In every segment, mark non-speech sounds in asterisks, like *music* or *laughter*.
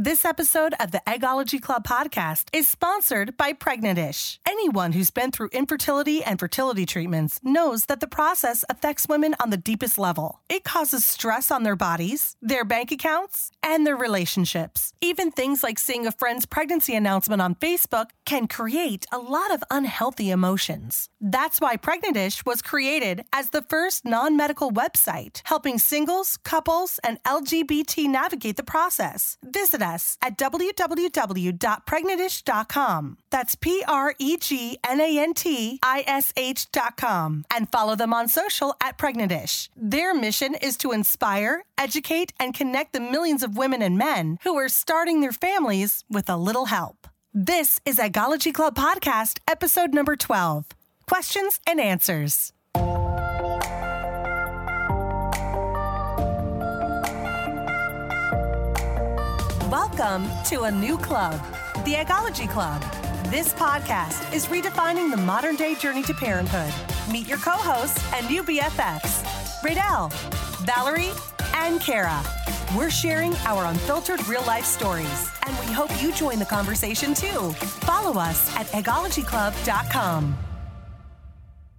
This episode of the Eggology Club podcast is sponsored by Pregnantish. Anyone who's been through infertility and fertility treatments knows that the process affects women on the deepest level. It causes stress on their bodies, their bank accounts, and their relationships. Even things like seeing a friend's pregnancy announcement on Facebook can create a lot of unhealthy emotions. That's why Pregnantish was created as the first non medical website, helping singles, couples, and LGBT navigate the process. Visit us at www.pregnantish.com. That's P R E G N A N T I S H.com. And follow them on social at Pregnantish. Their mission is to inspire, educate, and connect the millions of women and men who are starting their families with a little help. This is Eggology Club Podcast, episode number 12 Questions and Answers. Welcome to a new club, the Eggology Club. This podcast is redefining the modern day journey to parenthood. Meet your co hosts and new BFFs, Radel, Valerie, and Kara. We're sharing our unfiltered real life stories, and we hope you join the conversation too. Follow us at eggologyclub.com.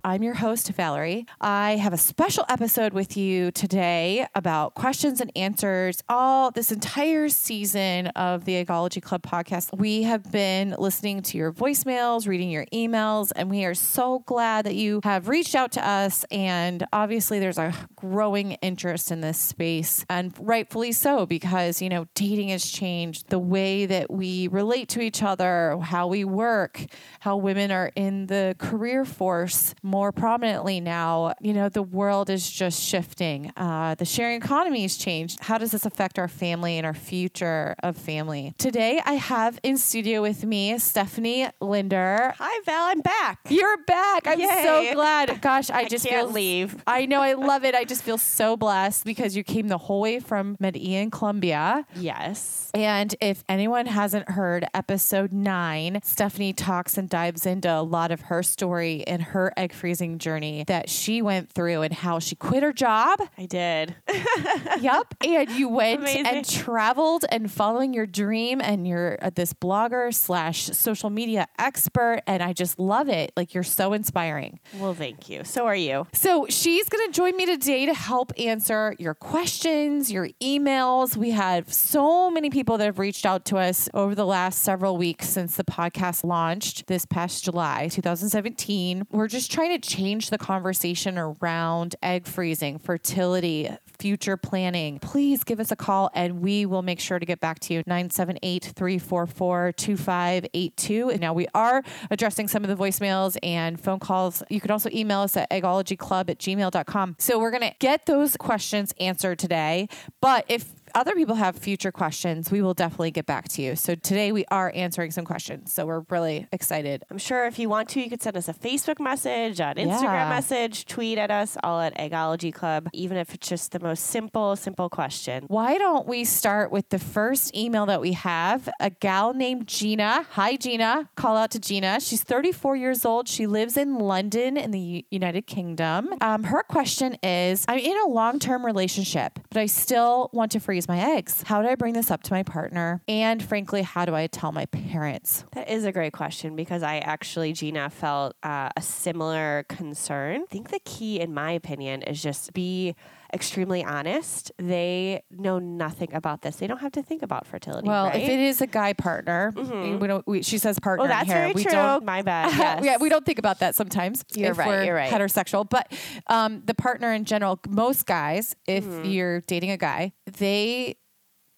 I'm your host, Valerie. I have a special episode with you today about questions and answers. All this entire season of the Eggology Club podcast, we have been listening to your voicemails, reading your emails, and we are so glad that you have reached out to us. And obviously, there's a growing interest in this space, and rightfully so, because, you know, dating has changed, the way that we relate to each other, how we work, how women are in the career force more prominently now. You know, the world is just shifting. Uh, the sharing economy has changed. How does this affect our family and our future of family? Today, I have in studio with me Stephanie Linder. Hi, Val. I'm back. You're back. I'm Yay. so glad. Gosh, I, I just can't feel leave. *laughs* I know. I love it. I just feel so blessed because you came the whole way from Medellin, Colombia. Yes. And if anyone hasn't heard episode nine, Stephanie talks and dives into a lot of her story and her egg freezing journey that she went through and how she quit her job. I did. *laughs* yep. And you went Amazing. and traveled and following your dream and you're uh, this blogger slash social media expert. And I just love it. Like you're so inspiring. well, thank you. So are you. So she's going to join me today to help answer your questions, your emails. We have so many people that have reached out to us over the last several weeks since the podcast launched this past July 2017. We're just trying to change the conversation around egg freezing, fertility, future planning. Please give us a call and we will make sure to get back to you 978 344 2582. And now we are addressing some of the voicemails and phone calls. You can also email us at eggologyclub at gmail.com. So we're going to get those questions answered today. But if other people have future questions, we will definitely get back to you. So today we are answering some questions. So we're really excited. I'm sure if you want to, you could send us a Facebook message, an Instagram Yeah. message, tweet at us, all at Eggology Club, even if it's just the most simple, simple question. Why don't we start with the first email that we have? A gal named Gina. Hi, Gina. Call out to Gina. She's 34 years old. She lives in London in the U- United Kingdom. Um, her question is I'm in a long term relationship, but I still want to freeze my eggs. How do I bring this up to my partner? And frankly, how do I tell my parents? That is a great question because I actually, Gina, felt uh, a similar concern. I think the key, in my opinion, is just be extremely honest. They know nothing about this. They don't have to think about fertility. Well, right? if it is a guy partner, we don't. We, she says partner. well, that's here. very we true. Don't, My *laughs* bad. Yes. yeah, we don't think about that sometimes. You're right, you're right. Heterosexual, but um, the partner in general, most guys, if Mm-hmm. you're dating a guy, they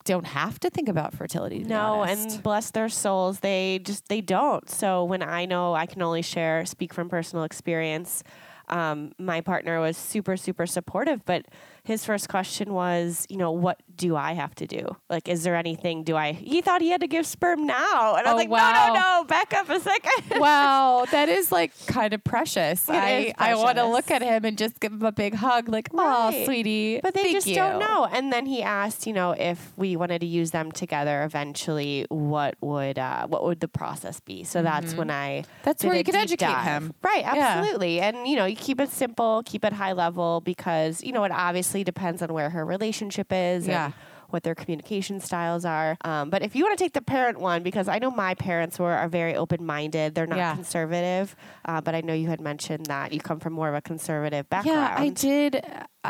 don't have to think about fertility. No, and bless their souls, they just they don't. So when I know I can only share, speak from personal experience. Um, my partner was super, super supportive, but his first question was, you know, what do I have to do? Like, is there anything? Do I? He thought he had to give sperm now, and I Oh, was like, wow. no, no, no, back up a second. *laughs* wow, that is like kind of precious. It I is I want to look at him and just give him a big hug, like, oh, Right. sweetie. But they just you." don't know. And then he asked, you know, if we wanted to use them together eventually, what would uh, what would the process be? So that's when I Mm-hmm. That's where you can educate dive. him. Right, Yeah. absolutely. And you know, you keep it simple, keep it high level because you know it obviously depends on where her relationship is Yeah. and what their communication styles are. Um, but if you want to take the parent one, because I know my parents were are very open minded, they're not Yeah. conservative. Uh, but I know you had mentioned that you come from more of a conservative background. Yeah, I did.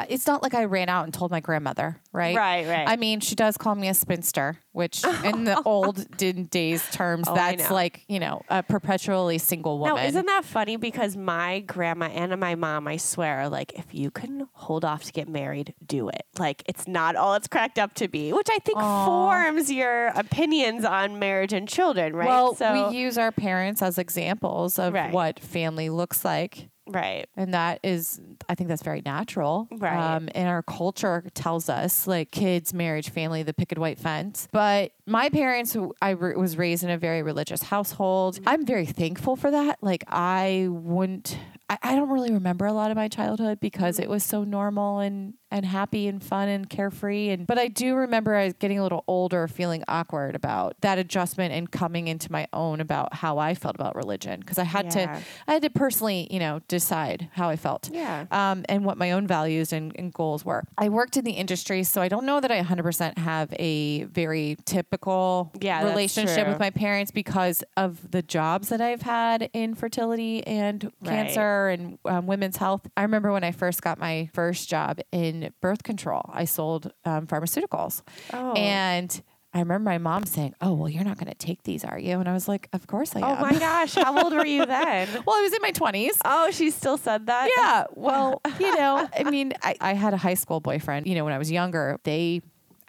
It's not like I ran out and told my grandmother, right? Right, right. I mean, she does call me a spinster, which *laughs* in the old days terms, Oh, that's like, you know, a perpetually single woman. Now, isn't that funny? Because my grandma and my mom, I swear, are like, if you can hold off to get married, do it. Like, it's not all it's cracked up to be, which I think Aw. forms your opinions on marriage and children, right? Well, so, we use our parents as examples of Right. what family looks like. Right. And that is, I think that's very natural. Right. Um, and our culture tells us, like, kids, marriage, family, the picket white fence. But my parents, I re- was raised in a very religious household. I'm very thankful for that. Like, I wouldn't. I, I don't really remember a lot of my childhood because it was so normal and, and happy and fun and carefree. And but I do remember I was getting a little older, feeling awkward about that adjustment and coming into my own about how I felt about religion because I had Yeah. to I had to personally, you know, decide how I felt. Yeah. Um, and what my own values and, and goals were. I worked in the industry, so I don't know that I 100% have a very typical Yeah, relationship with my parents because of the jobs that I've had in fertility and Right. cancer and um, women's health. I remember when I first got my first job in birth control, I sold um, pharmaceuticals. Oh. And I remember my mom saying, Oh, well, you're not going to take these, are you? And I was like, Of course I Oh am. my gosh, how old were you *laughs* then? well, I was in my 20s. Oh, she still said that? Yeah. Well, *laughs* you know, I mean, I, I had a high school boyfriend, you know, when I was younger, they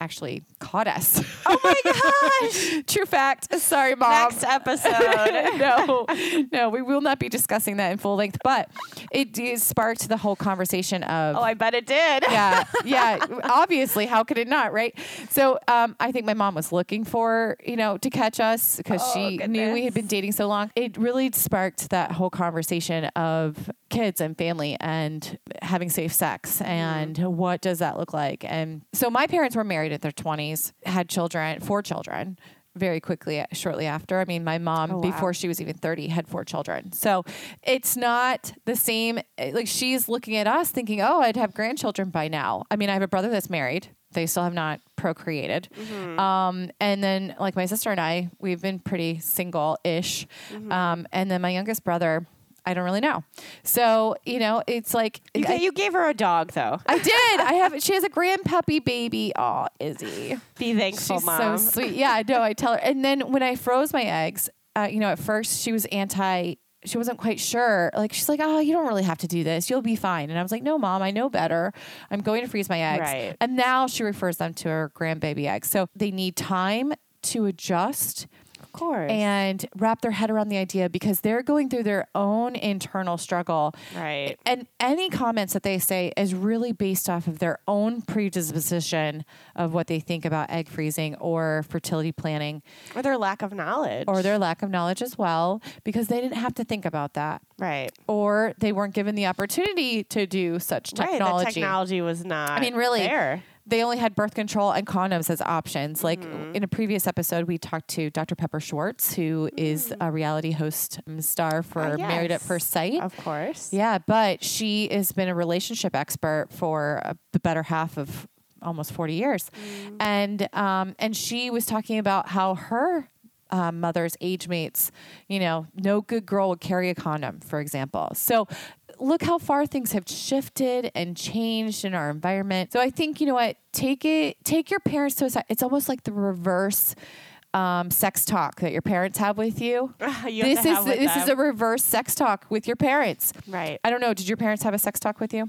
actually caught us. Oh my *laughs* gosh. True fact. Sorry, mom. Next episode. *laughs* no, no, we will not be discussing that in full length, but it, it sparked the whole conversation of. Oh, I bet it did. yeah, *laughs* yeah. Obviously, how could it not, right? So, um, I think my mom was looking for, you know, to catch us because Oh, she knew we had been dating so long. It really sparked that whole conversation of kids and family and having safe sex and what does that look like. And so, my parents were married at their twenties, had children, four children. Very quickly, shortly after. I mean, my mom, Oh, wow. before she was even 30, had four children. So it's not the same. Like, she's looking at us thinking, oh, I'd have grandchildren by now. I mean, I have a brother that's married. They still have not procreated. Mm-hmm. Um, and then, like, my sister and I, we've been pretty single ish. Mm-hmm. Um, and then my youngest brother, I don't really know. So, you know, it's like, You, I, you gave her a dog, though. I *laughs* did. I have, she has a grand puppy baby. Oh, Izzy. Be thankful, mom. She's mom. so sweet. Yeah, I know. I tell her. And then when I froze my eggs, uh, you know, at first she was anti. She wasn't quite sure. Like she's like, "Oh, you don't really have to do this. You'll be fine." And I was like, "No, mom, I know better. I'm going to freeze my eggs." Right. And now she refers them to her grandbaby eggs. So they need time to adjust Of course. and wrap their head around the idea because they're going through their own internal struggle. right. And any comments that they say is really based off of their own predisposition of what they think about egg freezing or fertility planning Or their lack of knowledge. or their lack of knowledge as well, because they didn't have to think about that. Right. Or they weren't given the opportunity to do such technology. Right. technology. The technology was not. I mean, really, there. They only had birth control and condoms as options. Like Mm-hmm. in a previous episode, we talked to Dr. Pepper Schwartz, who is a reality host um, star for Ah, Married at. First Sight. Of course. Yeah, but she has been a relationship expert for uh, the better half of almost 40 years. And um, and she was talking about how her um, mother's age mates, you know, no good girl would carry a condom, for example. So look how far things have shifted and changed in our environment. So I think, you know what, take it, take your parents to a side. It's almost like the reverse um, sex talk that your parents have with you. *laughs* You this is this is a reverse sex talk with your parents. right. I don't know. Did your parents have a sex talk with you?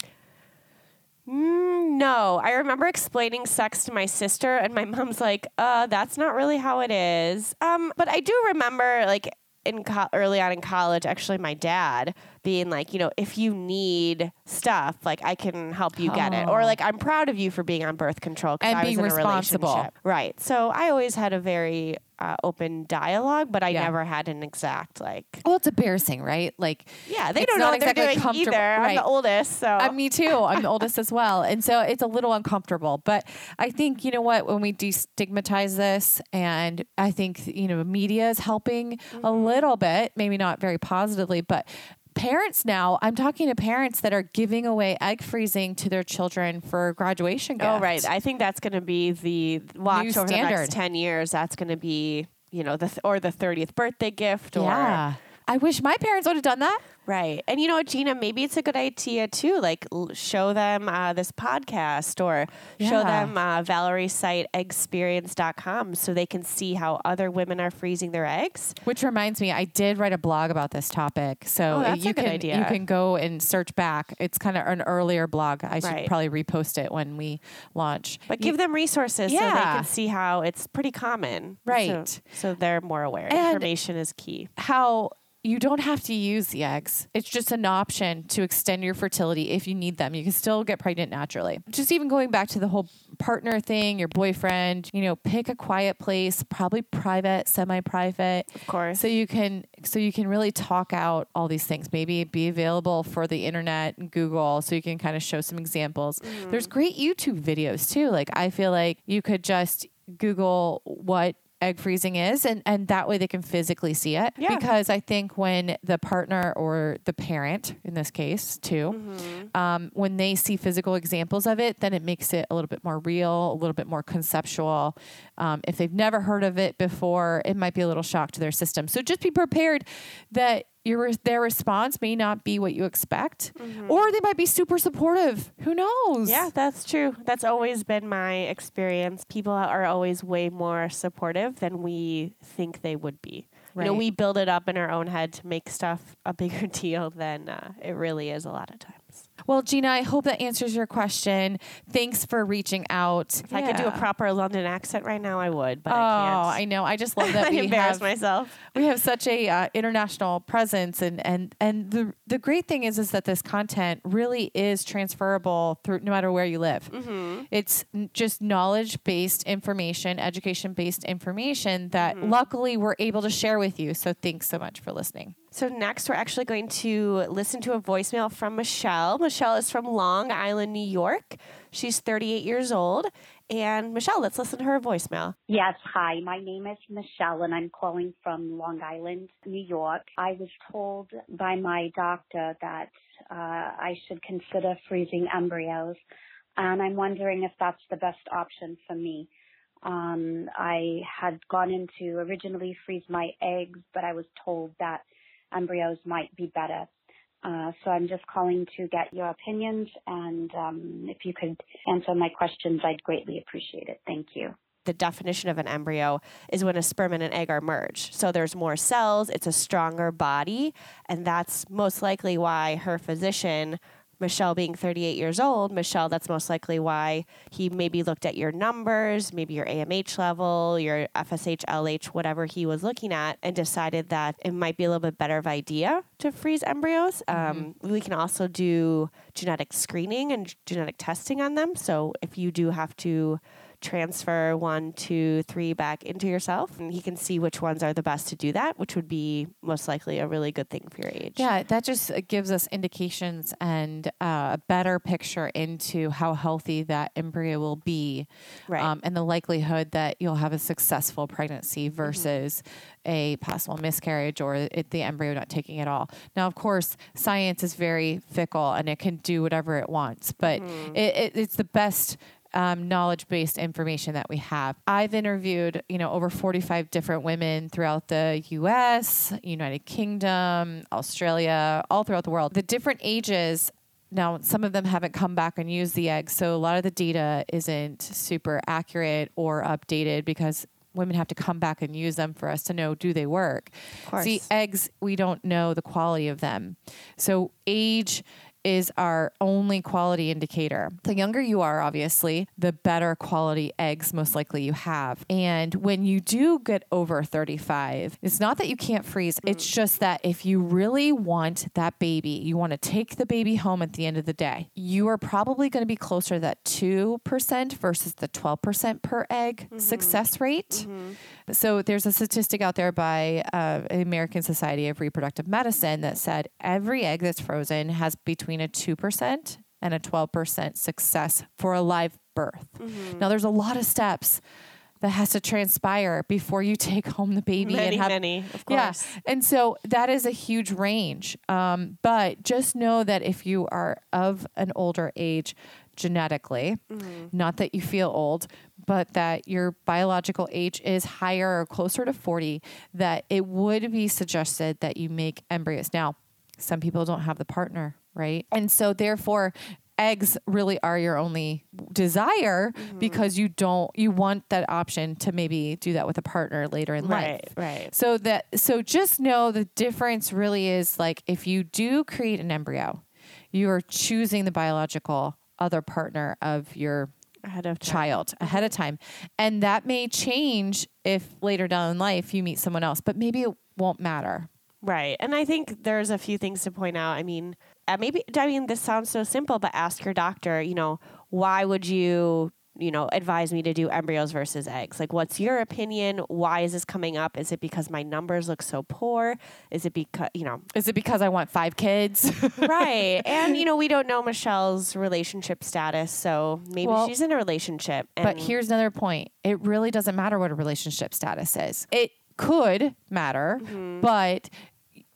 Mm, no, I remember explaining sex to my sister, and my *laughs* mom's like, "Uh, that's not really how it is." Um, but I do remember, like in co- early on in college, actually, my dad being like, you know, if you need stuff, like I can help you get it, or Oh. like I'm proud of you for being on birth control 'cause And I being was in a responsible. relationship. right? So I always had a very uh, open dialogue, but I Yeah. never had an exact like. Well, it's embarrassing, right? Like, Yeah, they It's don't know not what they're exactly doing comfortable- either. I'm right. the oldest, so I'm me too. I'm the oldest as well. And so it's a little uncomfortable. But I think, you know what, when we destigmatize this, and I think, you know, media is helping a little bit, maybe not very positively, but parents now, I'm talking to parents that are giving away egg freezing to their children for graduation gift. Oh, right. I think that's going to be the watch New over the standard. next 10 years. That's going to be, you know, the th- or the 30th birthday gift or yeah. I wish my parents would have done that. Right. And you know what, Gina, maybe it's a good idea too. Like l- show them uh, this podcast or show them uh, Valerie's site, eggsperience.com, so they can see how other women are freezing their eggs. Which reminds me, I did write a blog about this topic. So Oh, that's a you good can idea. you can go and search back. It's kind of an earlier blog. I should Right. probably repost it when we launch. But give them resources so they can see how it's pretty common. Right. So, so they're more aware. And- Information is key. how you don't have to use the eggs. It's just an option to extend your fertility if you need them. You can still get pregnant naturally. Just even going back to the whole partner thing, your boyfriend, you know, pick a quiet place, probably private, semi-private. Of course. So you can so you can really talk out all these things. Maybe be available for the internet and Google so you can kind of show some examples. Mm-hmm. There's great YouTube videos too. Like I feel like you could just Google what egg freezing is and and that way they can physically see it Yeah. because i think when the partner or the parent in this case too Mm-hmm. um, when they see physical examples of it then it makes it a little bit more real a little bit more conceptual um, if they've never heard of it before it might be a little shock to their system so just be prepared that your their response may not be what you expect or they might be super supportive who knows Mm-hmm. Yeah, that's true. That's always been my experience. People are always way more supportive than we think they would be. You know, we build it up in our own head to make stuff a bigger *laughs* deal than uh, it really is a lot of times. Well gina i hope that answers your question thanks for reaching out If I could do a proper London accent right now, I would, but oh I can't. i know i just love *laughs* that I we embarrass have myself. we have such a uh, international presence and and and the the great thing is is that this content really is transferable through no matter where you live Mm-hmm. it's just knowledge based information education based information that Mm-hmm. luckily we're able to share with you so thanks so much for listening So next, we're actually going to listen to a voicemail from Michelle. Michelle is from Long Island, New York. She's 38 years old. And Michelle, let's listen to her voicemail. Yes, hi. My name is Michelle and I'm calling from Long Island, New York. I was told by my doctor that uh, I should consider freezing embryos and I'm wondering if that's the best option for me. Um, I had gone into originally freeze my eggs, but I was told that embryos might be better. Uh, so I'm just calling to get your opinions and um, if you could answer my questions, I'd greatly appreciate it. Thank you. The definition of an embryo is when a sperm and an egg are merged. So there's more cells, it's a stronger body. And that's most likely why her physician, Michelle being 38 years old, Michelle, that's most likely why he maybe looked at your numbers, maybe your AMH level, your FSH, LH, whatever he was looking at, and decided that it might be a little bit better of idea to freeze embryos. Um, we can also do genetic screening and genetic testing on them. So if you do have to transfer one, two, three back into yourself, and he can see which ones are the best to do that, which would be most likely a really good thing for your age. Yeah, that just uh, gives us indications and uh, a better picture into how healthy that embryo will be, Right. um, and the likelihood that you'll have a successful pregnancy versus a possible miscarriage or it, the embryo not taking it all. Now, of course, science is very fickle and it can do whatever it wants, but it, it, it's the best um, knowledge based information that we have. I've interviewed, you know, over 45 different women throughout the US, United Kingdom, Australia, all throughout the world. The different ages. Now, some of them haven't come back and used the eggs, so a lot of the data isn't super accurate or updated because women have to come back and use them for us to know do they work. See, eggs, we don't know the quality of them. So, age is our only quality indicator. The younger you are, obviously, the better quality eggs most likely you have. And when you do get over 35, it's not that you can't freeze, mm. it's just that if you really want that baby, you want to take the baby home at the end of the day, you are probably going to be closer to that 2% versus the 12% per egg mm-hmm. success rate. Mm-hmm. So there's a statistic out there by uh, the American Society of Reproductive Medicine that said every egg that's frozen has between a 2% and a 12% success for a live birth. Now there's a lot of steps that has to transpire before you *laughs* take home the baby Many, and have many, of yeah. course. And so that is a huge range. Um, but just know that if you are of an older age genetically, mm-hmm. not that you feel old, but that your biological age is higher or closer to 40, that it would be suggested that you make embryos. Now, some people don't have the partner, right? And so therefore, eggs really are your only desire mm-hmm. because you don't you want that option to maybe do that with a partner later in life. Right, right. So that so just know the difference really is like if you do create an embryo, you are choosing the biological other partner of your Ahead of time. child ahead of time. And that may change if later down in life you meet someone else, but maybe it won't matter. Right. And I think there's a few things to point out. I mean, uh, maybe, I mean, this sounds so simple, but ask your doctor, you know, why would you, you know, advise me to do embryos versus eggs? Like, what's your opinion? Why is this coming up? Is it because my numbers look so poor? Is it because, you know, Is it because I want five kids? *laughs* right. And, you know, we don't know Michelle's relationship status. So maybe Well, she's in a relationship. And But here's another point. It really doesn't matter what a relationship status is. It could matter, mm-hmm. but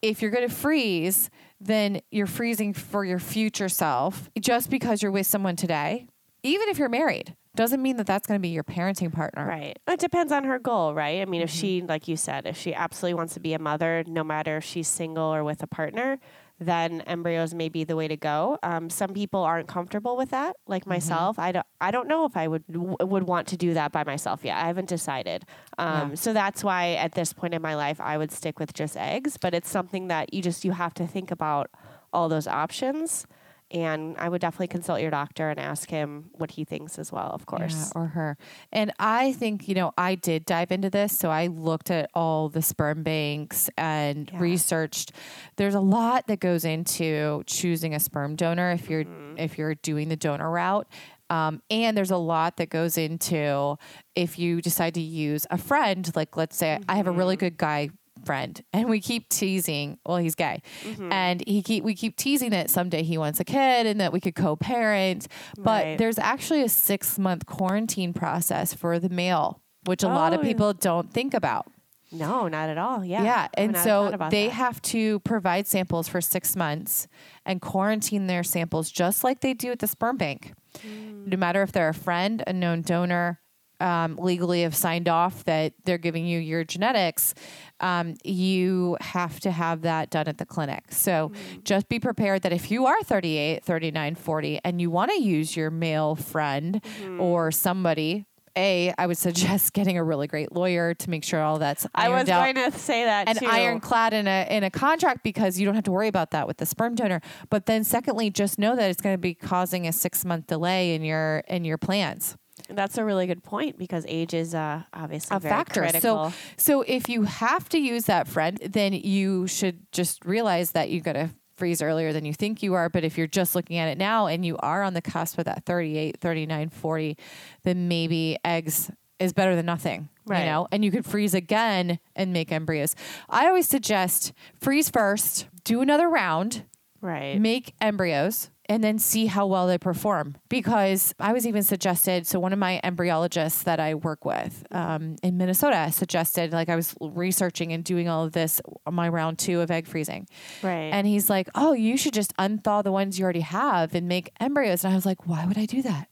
if you're going to freeze, then you're freezing for your future self just because you're with someone today. Even if you're married, doesn't mean that that's going to be your parenting partner. Right. It depends on her goal, right? I mean, if she, like you said, if she absolutely wants to be a mother, no matter if she's single or with a partner, then embryos may be the way to go. Um, some people aren't comfortable with that, like myself. I don't. I don't know if I would w- would want to do that by myself yet. I haven't decided. Um, So that's why at this point in my life, I would stick with just eggs. But it's something that you just you have to think about all those options. And I would definitely consult your doctor and ask him what he thinks as well, of course. Yeah, or her. And I think, you know, I did dive into this. So I looked at all the sperm banks and Yeah. researched. There's a lot that goes into choosing a sperm donor if you're Mm-hmm. if you're doing the donor route. Um, and there's a lot that goes into if you decide to use a friend, like let's say I have a really Mm-hmm. good guy friend and we keep teasing well he's gay Mm-hmm. and he keep we keep teasing that someday he wants a kid and that we could co-parent but Right. there's actually a six month quarantine process for the male which a lot of Oh. people don't think about No, not at all. Yeah. yeah, and not so they that. have to provide samples for six months and quarantine their samples just like they do at the sperm bank. Mm. No matter if they're a friend, a known donor, um, legally have signed off that they're giving you your genetics, um, you have to have that done at the clinic. So Mm. just be prepared that if you are 38, 39, 40, and you want to use your male friend Mm-hmm. or somebody, a, I would suggest *laughs* getting a really great lawyer to make sure all that's I was out going to say that and too. ironclad in a in a contract because you don't have to worry about that with the sperm donor. But then secondly, just know that it's going to be causing a six month delay in your in your plans. That's a really good point because age is uh, obviously A factor. critical. So so if you have to use that friend, then you should just realize that you're going to freeze earlier than you think you are. But if you're just looking at it now and you are on the cusp of that 38, 39, 40, then maybe eggs is better than nothing. Right. You know, and you could freeze again and make embryos. I always suggest freeze first, do another round, right. make embryos and then see how well they perform. Because I was even suggested, so one of my embryologists that I work with um, in Minnesota suggested, like I was researching and doing all of this on my round two of egg freezing. Right. And he's like, oh, you should just unthaw the ones you already have and make embryos. And I was like, why would I do that?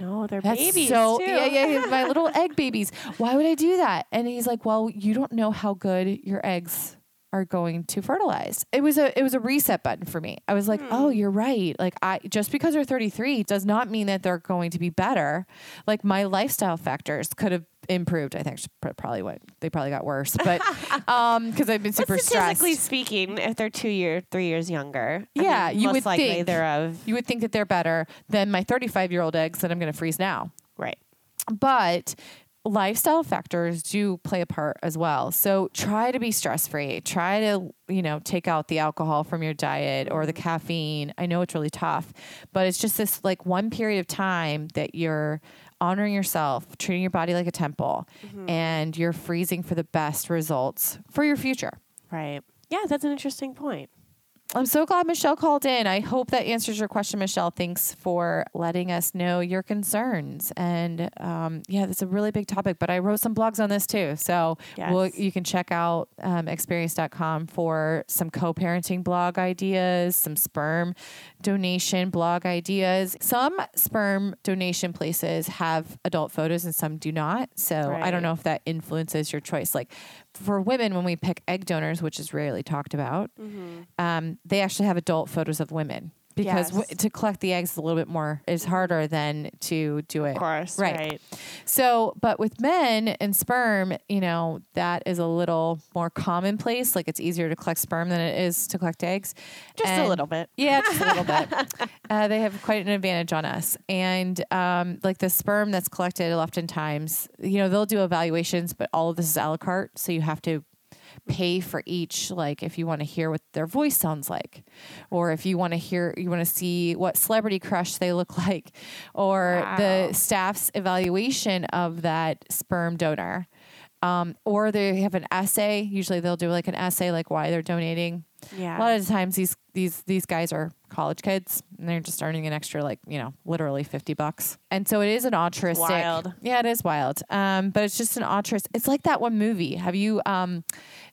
no, they're That's babies so too. yeah, yeah, yeah, my little *laughs* egg babies. Why would I do that? And he's like, well, you don't know how good your eggs are going to fertilize. It was a it was a reset button for me. I was like, oh, you're right. Like I just because they're 33 does not mean that they're going to be better. Like my lifestyle factors could have improved. I think probably what they probably got worse, but *laughs* um because I've been super But statistically stressed. speaking, if they're two year, three years younger, I Yeah, mean, you most would likely think. they're of You would think that they're better than my 35 year old eggs that I'm going to freeze now. right. but lifestyle factors do play a part as well. So try to be stress free. Try to, you know, take out the alcohol from your diet or the mm-hmm. caffeine. I know it's really tough, but it's just this like one period of time that you're honoring yourself, treating your body like a temple, mm-hmm. and you're freezing for the best results for your future. Right. Yeah, that's an interesting point. I'm so glad Michelle called in. I hope that answers your question, Michelle. Thanks for letting us know your concerns. And um, yeah, that's a really big topic, but I wrote some blogs on this too. So Yes. we'll, you can check out um, eggsperience.com for some co parenting blog ideas, some sperm donation blog ideas. Some sperm donation places have adult photos and some do not. So I don't know if that influences your choice. Like for women, when we pick egg donors, which is rarely talked about, um, they actually have adult photos of women because Yes. w- to collect the eggs is a little bit more is harder than to do it. Of course. Right. Right. So, but with men and sperm, you know, that is a little more commonplace. Like it's easier to collect sperm than it is to collect eggs. Just a little bit. yeah, just a little bit. *laughs* Uh, they have quite an advantage on us. And um, like the sperm that's collected, oftentimes, you know, they'll do evaluations, but all of this is a la carte. So you have to pay for each, like if you want to hear what their voice sounds like, or if you want to hear, you want to see what celebrity crush they look *laughs* like, or the staff's evaluation of that sperm donor. Um, or they have an essay. Usually they'll do like an essay, like why they're donating. Yeah. A lot of the times these these these guys are college kids and they're just earning an extra like, you know, literally 50 bucks. And so it is an altruistic. wild. Yeah, it is wild. Um, but it's just an altruist. It's like that one movie. Have you um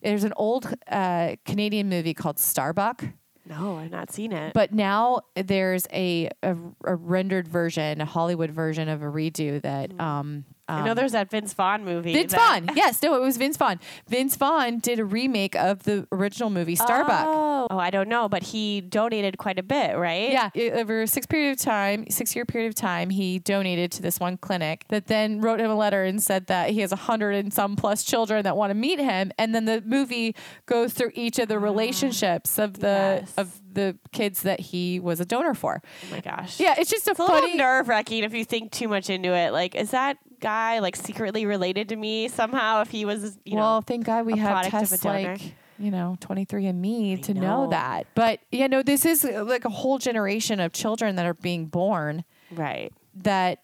there's an old uh Canadian movie called Starbuck. no, I've not seen it. But now there's a, a, a rendered version, a Hollywood version of a redo that um I know um, there's that Vince Vaughn movie. Vince that- Vaughn. *laughs* Yes, no, it was Vince Vaughn. Vince Vaughn did a remake of the original movie Starbuck. Oh. oh, I don't know, but he donated quite a bit, right? Yeah, i- over a six period of time, six year period of time, he donated to this one clinic that then wrote him a letter and said that he has a hundred and some plus children that want to meet him, and then the movie goes through each of the relationships of the Yes. of the kids that he was a donor for. Oh my gosh. Yeah, it's just a It's a funny. nerve wracking if you think too much into it. Like, is that guy like secretly related to me somehow? If he was, you well, know, thank God we have a tests like you know 23andMe to know. know. that. But you know, this is uh, like a whole generation of children that are being born right. that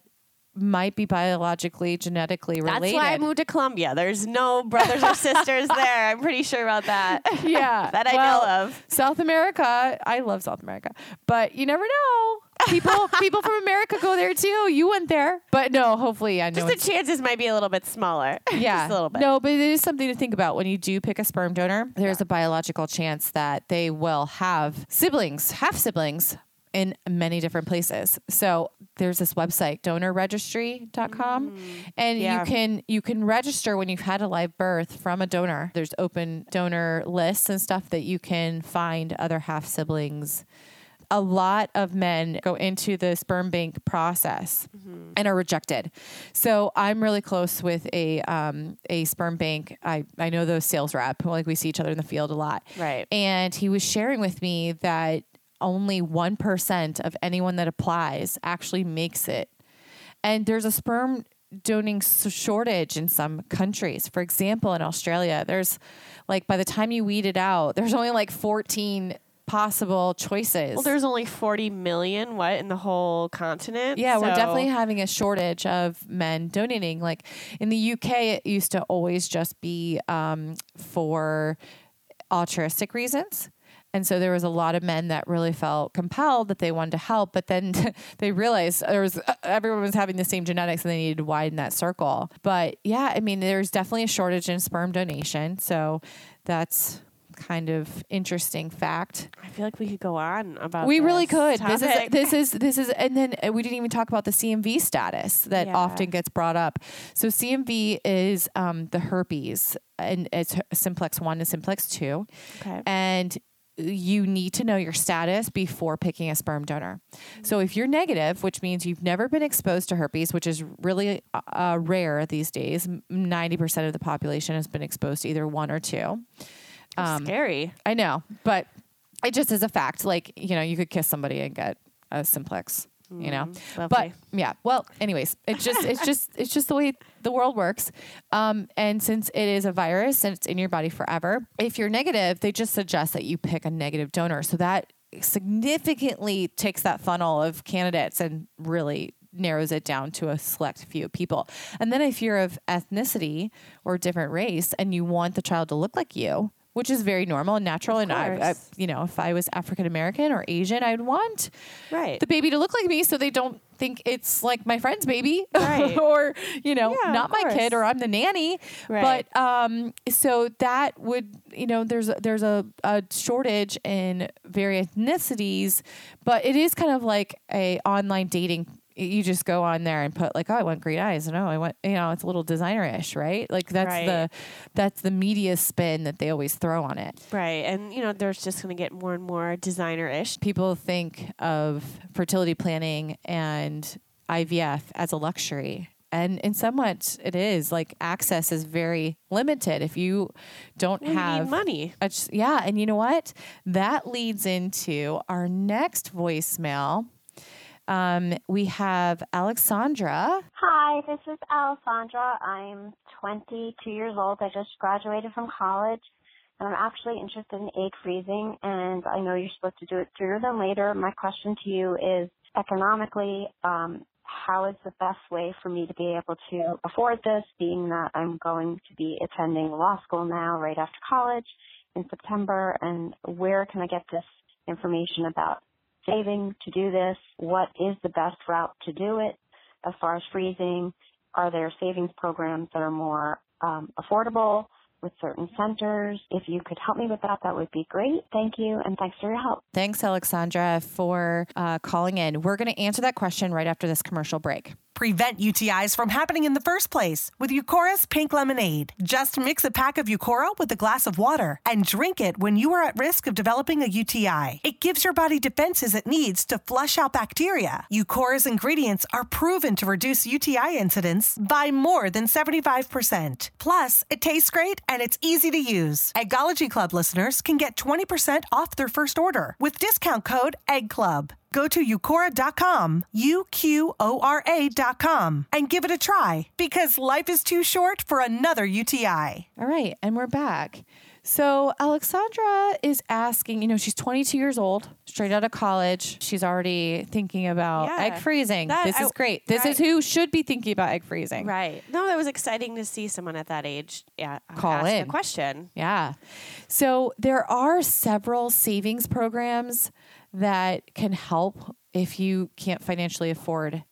might be biologically genetically related. That's why I moved to Colombia. There's no brothers or sisters *laughs* there. I'm pretty sure about that. yeah, *laughs* that I Well, know of. South America, I love South America, but you never know. People, people from America go there too. You went there, but no. Hopefully, I know. Just the chances might be a little bit smaller. *laughs* yeah, Just a little bit. No, but it is something to think about when you do pick a sperm donor. There's a biological chance that they will have siblings, half siblings. In many different places. So there's this website, donorregistry.com. Mm. And Yeah. you can you can register when you've had a live birth from a donor. There's open donor lists and stuff that you can find other half siblings a lot of men go into the sperm bank process and are rejected. So I'm really close with a um, a sperm bank. I I know those sales rep. Like we see each other in the field a lot. Right. And he was sharing with me that only one percent of anyone that applies actually makes it. And there's a sperm donating shortage in some countries. For example, in Australia, there's like by the time you weed it out, there's only like 14 possible choices. Well, there's only 40 million, what, in the whole continent? Yeah, we're definitely having a shortage of men donating. Like in the UK, it used to always just be um, for altruistic reasons. And so there was a lot of men that really felt compelled that they wanted to help, but then *laughs* they realized there was everyone was having the same genetics and they needed to widen that circle. But yeah, I mean, there's definitely a shortage in sperm donation. So that's kind of interesting fact. I feel like we could go on about We really could. This is this is *laughs* this is, and then uh, we didn't even talk about the CMV status that Yeah. often gets brought up. So CMV is um, the herpes, and it's simplex one and simplex two, Okay. and you need to know your status before picking a sperm donor. So if you're negative, which means you've never been exposed to herpes, which is really uh, rare these days, ninety percent of the population has been exposed to either one or two. Um, Scary. I know, but it just is a fact. Like, you know, you could kiss somebody and get a simplex, you know. But yeah, well, anyways, it's just it's *laughs* just it's just the way the world works. Um, and since it is a virus and it's in your body forever, if you're negative, they just suggest that you pick a negative donor. So that significantly takes that funnel of candidates and really narrows it down to a select few people. And then if you're of ethnicity or different race and you want the child to look like you, which is very normal and natural. Of and I, I, you know, if I was African American or Asian, I'd want Right. the baby to look like me so they don't think it's like my friend's baby Right. *laughs* or you know Yeah, not my kid or I'm the nanny Right. but um so that would you know there's a, there's a, a shortage in various ethnicities but it is kind of like a online dating you just go on there and put like oh I want green eyes no oh, I want you know it's a little designer-ish right like that's Right. the that's the media spin that they always throw on it right. And, you know, there's just going to get more and more designer ish. people think of fertility planning and IVF as a luxury. And in somewhat it is like access is very limited if you don't You have money. a yeah, and you know what? That leads into our next voicemail. Um, we have Alexandra. Hi, this is Alexandra. I'm 22 years old. I just graduated from college, and I'm actually interested in egg freezing. And I know you're supposed to do it sooner than later. My question to you is, economically, um, how is the best way for me to be able to afford this, being that I'm going to be attending law school now right after college in September, and where can I get this information about saving to do this? What is the best route to do it? as far as freezing? Are there savings programs that are more um, affordable with certain centers? If you could help me with that, that would be great. Thank you, and thanks for your help. Thanks, Alexandra, for uh, calling in. We're going to answer that question right after this commercial break. Prevent UTIs from happening in the first place with Uqora's Pink Lemonade. Just mix a pack of Uqora with a glass of water and drink it when you are at risk of developing a UTI. It gives your body defenses it needs to flush out bacteria. Uqora's ingredients are proven to reduce UTI incidence by more than 75%. Plus, it tastes great and it's easy to use. Eggology Club listeners can get 20% off their first order with discount code EGGCLUB. Go to uqora.com, U Q O R A.com, and give it a try because life is too short for another UTI. All right, and we're back. So Alexandra is asking, you know, she's 22 years old, straight out of college. She's already thinking about Yeah. egg freezing. That- this is I- great. This is who should be thinking about egg freezing. Right. No, it was exciting to see someone at that age. Yeah. Uh, Call ask in. a question. Yeah. So there are several savings programs that can help if you can't financially afford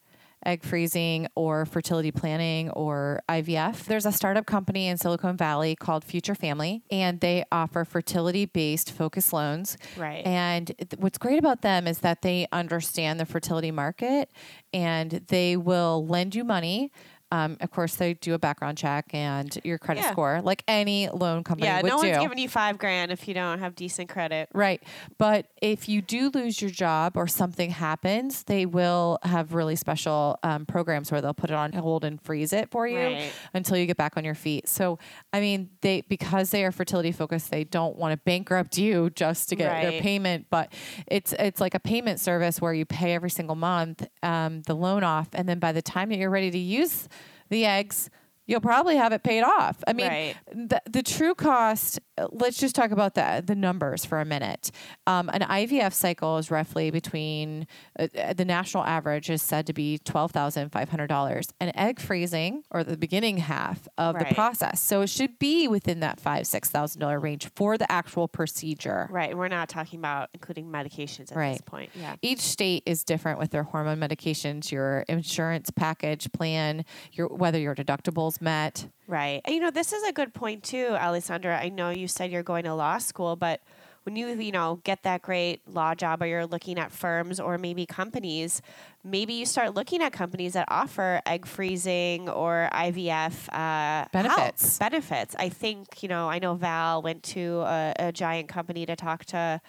egg freezing or fertility planning or IVF. There's a startup company in Silicon Valley called Future Family, and they offer fertility based focus loans. Right. And what's great about them is that they understand the fertility market and they will lend you money. Um, of course, they do a background check and your credit Yeah. score, like any loan company Yeah. would No one's do. giving you five grand if you don't have decent credit. Right. But if you do lose your job or something happens, they will have really special um, programs where they'll put it on hold and freeze it for you Right. until you get back on your feet. So, I mean, they because they are fertility focused, they don't want to bankrupt you just to get their payment. But it's it's like a payment service where you pay every single month um, the loan off, and then by the time that you're ready to use the eggs. You'll probably have it paid off. I mean, Right. the, the true cost uh, let's just talk about the the numbers for a minute um, an ivf cycle is roughly between uh, uh, the national average is said to be $12500 An egg freezing or the beginning half of the process so it should be within that five six thousand dollar range for the actual procedure Right. And we're not talking about including medications at Right. this point. Yeah. each state is different with their hormone medications your insurance package plan your whether your deductibles met Right. And, you know, this is a good point too, Alessandra. I know you said you're going to law school, but when you, you know, get that great law job or you're looking at firms or maybe companies, maybe you start looking at companies that offer egg freezing or IVF uh, help, Benefits. benefits. I think, you know, I know Val went to a, a giant company to talk to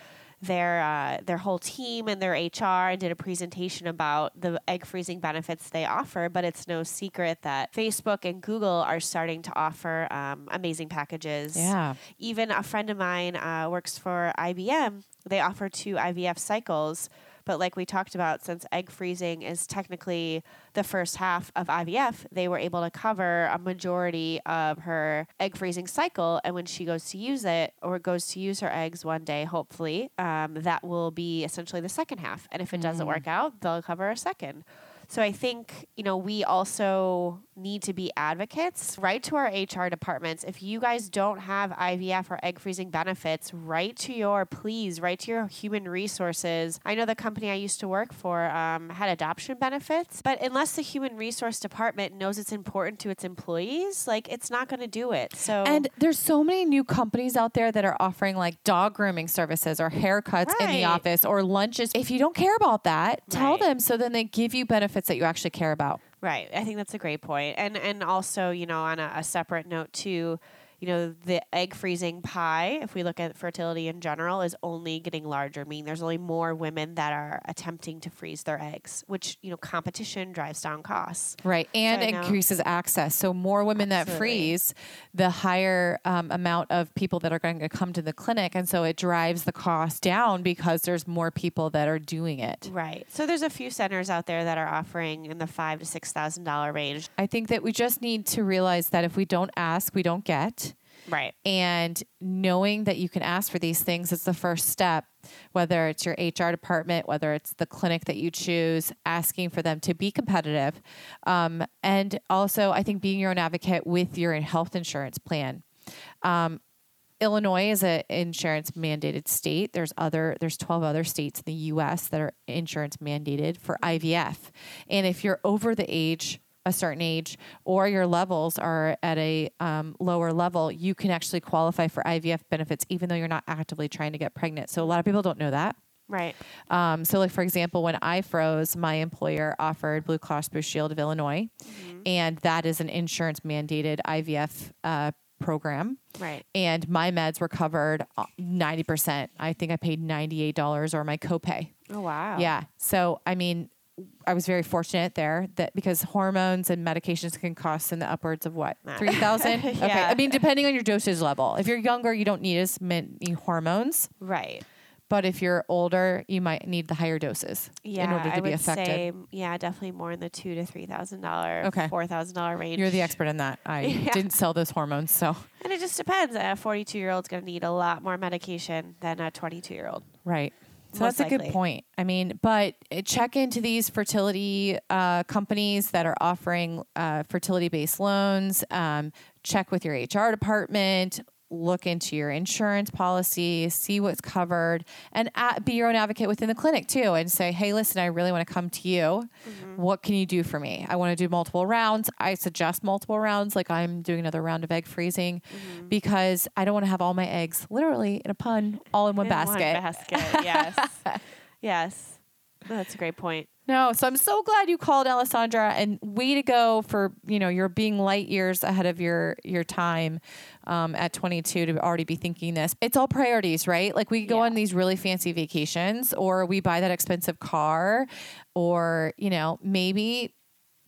their uh, their whole team and their HR and did a presentation about the egg freezing benefits they offer. But it's no secret that Facebook and Google are starting to offer um, amazing packages. Yeah. Even a friend of mine uh, works for IBM. They offer two IVF cycles. But like we talked about, since egg freezing is technically the first half of IVF, they were able to cover a majority of her egg freezing cycle. And when she goes to use it or goes to use her eggs one day, hopefully, um, that will be essentially the second half. And if it doesn't work out, they'll cover a second. So I think, you know, we also need to be advocates, write to our HR departments. If you guys don't have IVF or egg freezing benefits, write to your, please, write to your human resources. I know the company I used to work for um, had adoption benefits, but unless the human resource department knows it's important to its employees, like it's not going to do it. So, And there's so many new companies out there that are offering like dog grooming services or haircuts in the office or lunches. If you don't care about that, tell Right. them so then they give you benefits that you actually care about. Right. I think that's a great point. And and also, you know, on a, a separate note too, you know, the egg freezing pie, if we look at fertility in general, is only getting larger, meaning there's only more women that are attempting to freeze their eggs, which, you know, competition drives down costs. Right. And know- increases access. So more women that freeze, the higher um, amount of people that are going to come to the clinic. And so it drives the cost down because there's more people that are doing it. Right. So there's a few centers out there that are offering in the five to six thousand dollar range. I think that we just need to realize that if we don't ask, we don't get. Right. And knowing that you can ask for these things is the first step, whether it's your HR department, whether it's the clinic that you choose, asking for them to be competitive. Um, and also, I think being your own advocate with your health insurance plan. Um, Illinois is an insurance mandated state. There's other there's 12 other states in the US that are insurance mandated for IVF. And if you're over the age a certain age or your levels are at a um, lower level, you can actually qualify for IVF benefits even though you're not actively trying to get pregnant. So a lot of people don't know that. Right. Um, so, like for example, when I froze, my employer offered Blue Cross Blue Shield of Illinois, and that is an insurance mandated IVF uh, program. Right. And my meds were covered uh, ninety percent. I think I paid ninety eight dollars or my copay. Oh wow. Yeah. So I mean, I was very fortunate there that because hormones and medications can cost in the upwards of what three thousand. *laughs* Okay. I mean, depending on your dosage level. If you're younger, you don't need as many hormones. Right. But if you're older, you might need the higher doses Yeah, in order to I be would effective. say yeah, definitely more in the two to three thousand dollar, Okay. four thousand dollar range. You're the expert in that. I *laughs* Yeah. didn't sell those hormones, so And it just depends. A 42 year old's going to need a lot more medication than a 22 year old. right. So that's a good point. I mean, but uh, check into these fertility uh, companies that are offering uh, fertility based loans. Um, check with your HR department. Look into your insurance policy, see what's covered, and at, be your own advocate within the clinic too. And say, hey, listen, I really want to come to you. Mm-hmm. What can you do for me? I want to do multiple rounds. I suggest multiple rounds, like I'm doing another round of egg freezing, mm-hmm. because I don't want to have all my eggs, literally in a pun, all in one In basket. basket. Yes. *laughs* yes. That's a great point. No, so I'm so glad you called Alessandra and way to go for, you know, you're being light years ahead of your your time um, at 22 to already be thinking this. It's all priorities, right? Like we go Yeah. on these really fancy vacations or we buy that expensive car or, you know, maybe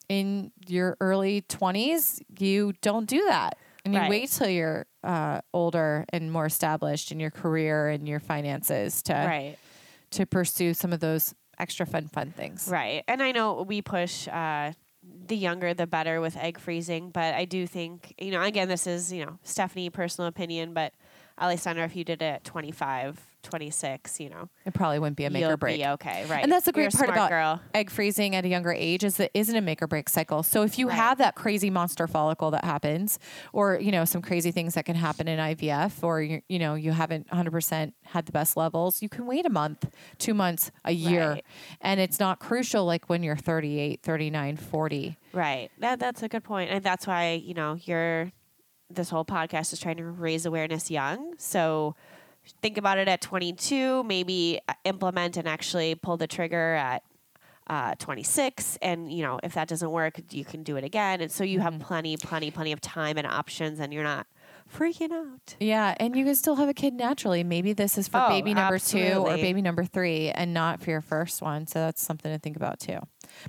in your early 20s you don't do that. And you Right. wait till you're uh, older and more established in your career and your finances to Right. to pursue some of those extra fun fun things. Right. And I know we push uh, the younger the better with egg freezing, but I do think, you know, again, this is, you know, Stephanie personal opinion, but Alessandra, if you did it at 25, 26, you know, It probably wouldn't be a make or break. be okay. Right. And that's the You're great part about girl. egg freezing at a younger age is that it isn't a make or break cycle. So if you Right. have that crazy monster follicle that happens, or you know some crazy things that can happen in IVF, or you you know you haven't 100% had the best levels, you can wait a month, two months, a year, Right. and it's not crucial like when you're 38, 39, 40. Right. That that's a good. And that's why, you know, you're this whole podcast is trying to raise awareness young. So think about it at 22, maybe uh, implement and actually pull the trigger at uh, 26 and you know if that doesn't work you can do it again and so you have plenty plenty plenty of time and options and you're not freaking out Yeah, and you can still have a kid naturally. Maybe this is for Oh, baby number two or baby number three and not for your first one. So that's something to think about too.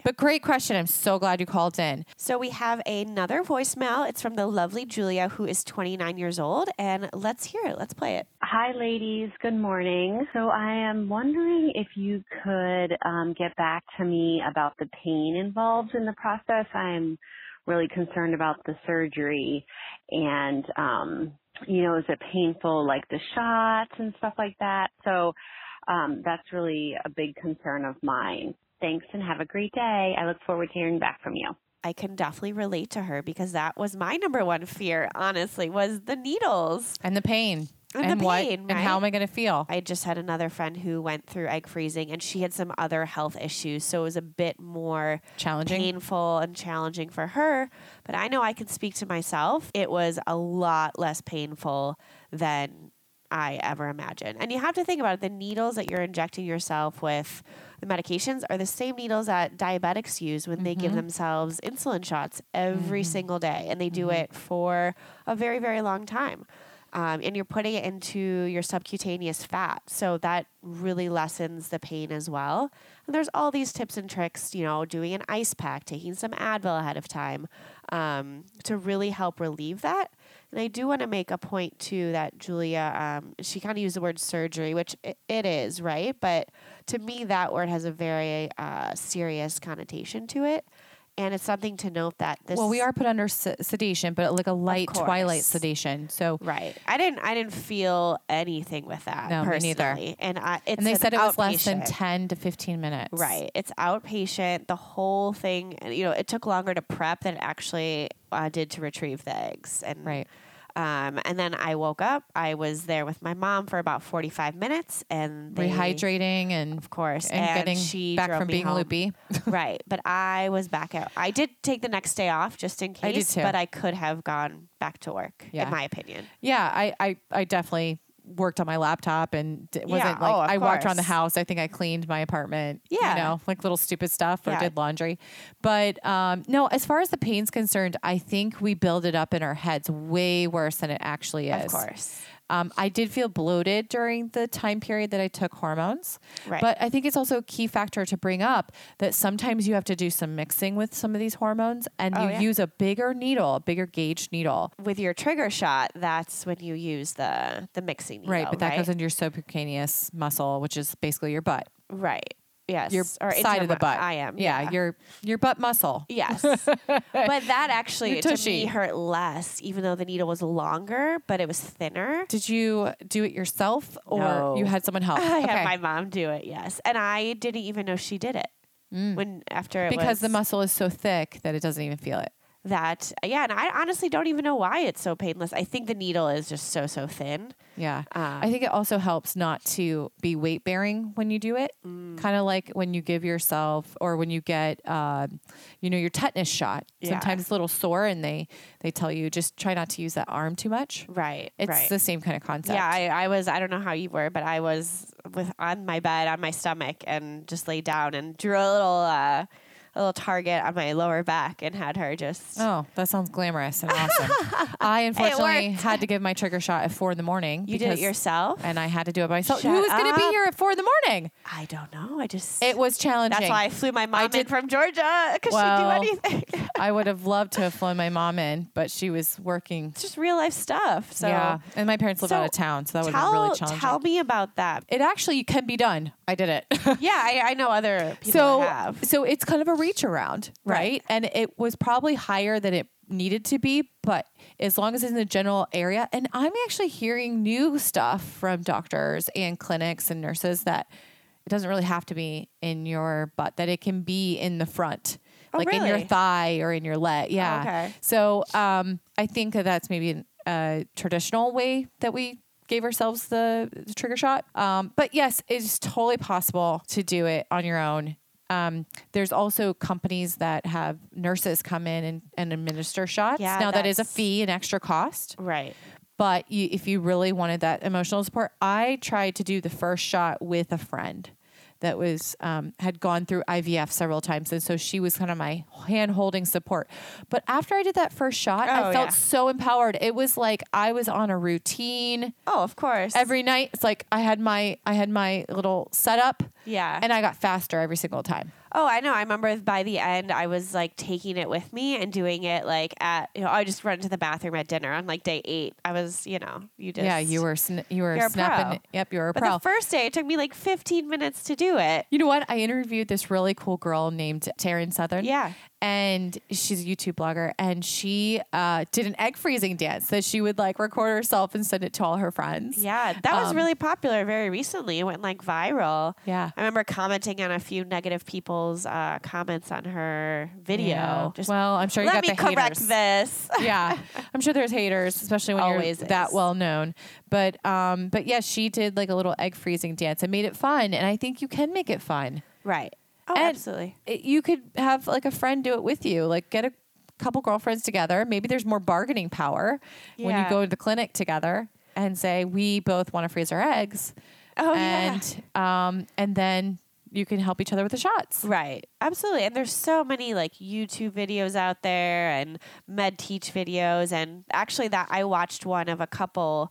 But great question. I'm so glad you called in. so we have another voicemail it's from the lovely julia who is 29 years old and let's hear it let's play it Hi, ladies. Good morning. So I am wondering if you could um, get back to me about the pain involved in the process. I'm really concerned about the surgery, and um, you know, is it painful, like the shots and stuff like that? So um, that's really a big concern of mine. Thanks, and have a great day. I look forward to hearing back from you. I can definitely relate to her because that was my number one fear, honestly, was the needles. And the pain. And the what pain, and how am I going to feel? I just had another friend who went through egg freezing and she had some other health issues. So it was a bit more Challenging. painful and challenging for her. But I know I can speak to myself. It was a lot less painful than I ever imagined. And you have to think about it the needles that you're injecting yourself with the medications are the same needles that diabetics use when they give Mm-hmm. themselves insulin shots every single day. And they do it for a very, very long time. Um, and you're putting it into your subcutaneous fat. So that really lessens the pain as well. And there's all these tips and tricks, you know, doing an ice pack, taking some Advil ahead of time um, to really help relieve that. And I do want to make a point too that Julia, um, she kind of used the word surgery, which it, is, right? But to me, that word has a very uh, serious connotation to it. And it's something to note that this. well, we are put under sedation, but like a light twilight sedation. So, Right. I didn't. I didn't feel anything with that. No, me neither. And I, it's and they an said it was less than 10 to 15 minutes. Right. It's outpatient. The whole thing. and, You know, it took longer to prep than it actually uh, did to retrieve the eggs. And Right. Um, and then I woke up. I was there with my mom for about forty five minutes, and they, Rehydrating and, of course, and, getting she back from being home. loopy. *laughs* right. But I was back out. I did take the next day off just in I did case, too. but I could have gone back to work. Yeah. In my opinion. Yeah, I, I, I definitely worked on my laptop and d- wasn't like oh, of I walked around the house. I think I cleaned my apartment. Yeah. you know, like little stupid stuff or Yeah. did laundry. But um, no, as far as the pain's concerned, I think we build it up in our heads way worse than it actually is. Of course. Um, I did feel bloated during the time period that I took hormones. Right. But I think it's also a key factor to bring up that sometimes you have to do some mixing with some of these hormones and Oh, you yeah. use a bigger needle, a bigger gauge needle. With your trigger shot, that's when you use the the mixing needle. Right, but that right? goes into your subcutaneous muscle, which is basically your butt, right. Yes. your or side of the butt. I am. Yeah, your your butt muscle. Yes. *laughs* but that actually to me hurt less, even though the needle was longer, but it was thinner. Did you do it yourself, or No. you had someone help? *laughs* I Okay. had my mom do it, yes. And I didn't even know she did it. When after it Mm. because the muscle is so thick that it doesn't even feel it. That yeah, and I honestly don't even know why it's so painless. I think the needle is just so so thin. Yeah. Um, I think it also helps not to be weight bearing when you do it. Mm. Kind of like when you give yourself or when you get, uh, you know, your tetanus shot. Yeah. Sometimes it's a little sore and they, they tell you just try not to use that arm too much. Right. It's right. the same kind of concept. Yeah, I, I was. I don't know how you were, but I was with on my bed on my stomach and just laid down and drew a little uh, a little target on my lower back and had her just. Oh, that sounds glamorous and awesome. *laughs* I unfortunately had to give my trigger shot at four in the morning. You did it yourself? And I had to do it myself. Shut Who was going to be here at four in the morning? I don't know. I just. It was challenging. That's why I flew my mom in did- from Georgia because Well, she'd do anything. *laughs* I would have loved to have flown my mom in, but she was working. it's just real life stuff. So yeah, and my parents live So out of town, so that would have been really challenging. tell me about that. it actually can be done. I did it. Yeah, I, I know other *laughs* people so, have. so it's kind of a reach around, right? Right. And it was probably higher than it needed to be, but as long as it's in the general area, and I'm actually hearing new stuff from doctors and clinics and nurses that it doesn't really have to be in your butt; that it can be in the front. Oh, like in your thigh or in your leg, yeah. okay. So um, I think that that's maybe a traditional way that we gave ourselves the, the trigger shot. Um, but yes, it's totally possible to do it on your own. Um, there's also companies that have nurses come in and, and administer shots. Yeah, now that is a fee, an extra cost. Right. But you, if you really wanted that emotional support, I tried to do the first shot with a friend that was um, had gone through IVF several times, and so she was kind of my hand holding support. But after I did that first shot, I Oh, felt yeah. so empowered. It was like I was on a routine Oh, of course. every night. It's like I had my I had my little setup, yeah. and I got faster every single time. Oh, I know. I remember by the end, I was like taking it with me and doing it like at, you know, I just run to the bathroom at dinner on like day eight. I was, you know, you just. yeah, you were sn- you were snapping. Yep, you were a But pro. the first day, it took me like 15 minutes to do it. you know what? I interviewed this really cool girl named Taryn Southern. Yeah. And she's a YouTube blogger, and she uh, did an egg freezing dance that she would like record herself and send it to all her friends. Yeah, that was Um, really popular very recently. It went like viral. Yeah. I remember commenting on a few negative people's uh, comments on her video. Yeah. Just well, I'm sure you got the haters. let me correct this. *laughs* yeah, I'm sure there's haters, especially when Always you're that well known. But um, but yeah, she did like a little egg freezing dance and made it fun. And I think you can make it fun. right. Oh, And absolutely. it- you could have like a friend do it with you. Like get a couple girlfriends together. Maybe there's more bargaining power when you go to the clinic together and say we both want to freeze our eggs. Oh, yeah. and um, and then you can help each other with the shots. Right. Absolutely. And there's so many like YouTube videos out there and med teach videos. And actually, that I watched one of a couple.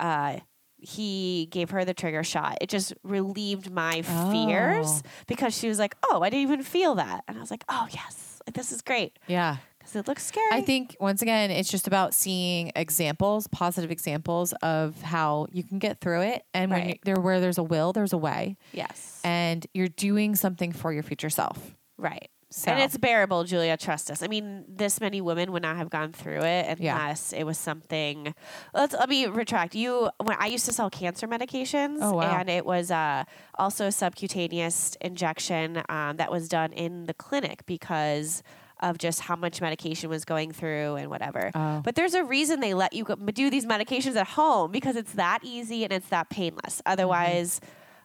Uh, he gave her the trigger shot. It just relieved my fears Oh. because she was like, "Oh, I didn't even feel that," and I was like, "Oh yes, this is great Yeah. because it looks scary." I think once again, it's just about seeing examples, positive examples of how you can get through it. And when you, there, where there's a will, there's a way, yes, and you're doing something for your future self. right. So And it's bearable, Julia. Trust us. I mean, this many women would not have gone through it Yeah. unless it was something. Let's let me retract. You, when I used to sell cancer medications, Oh, wow. and it was uh, also a subcutaneous injection um, that was done in the clinic because of just how much medication was going through and whatever. Oh. But there's a reason they let you go, do these medications at home because it's that easy and it's that painless. Otherwise.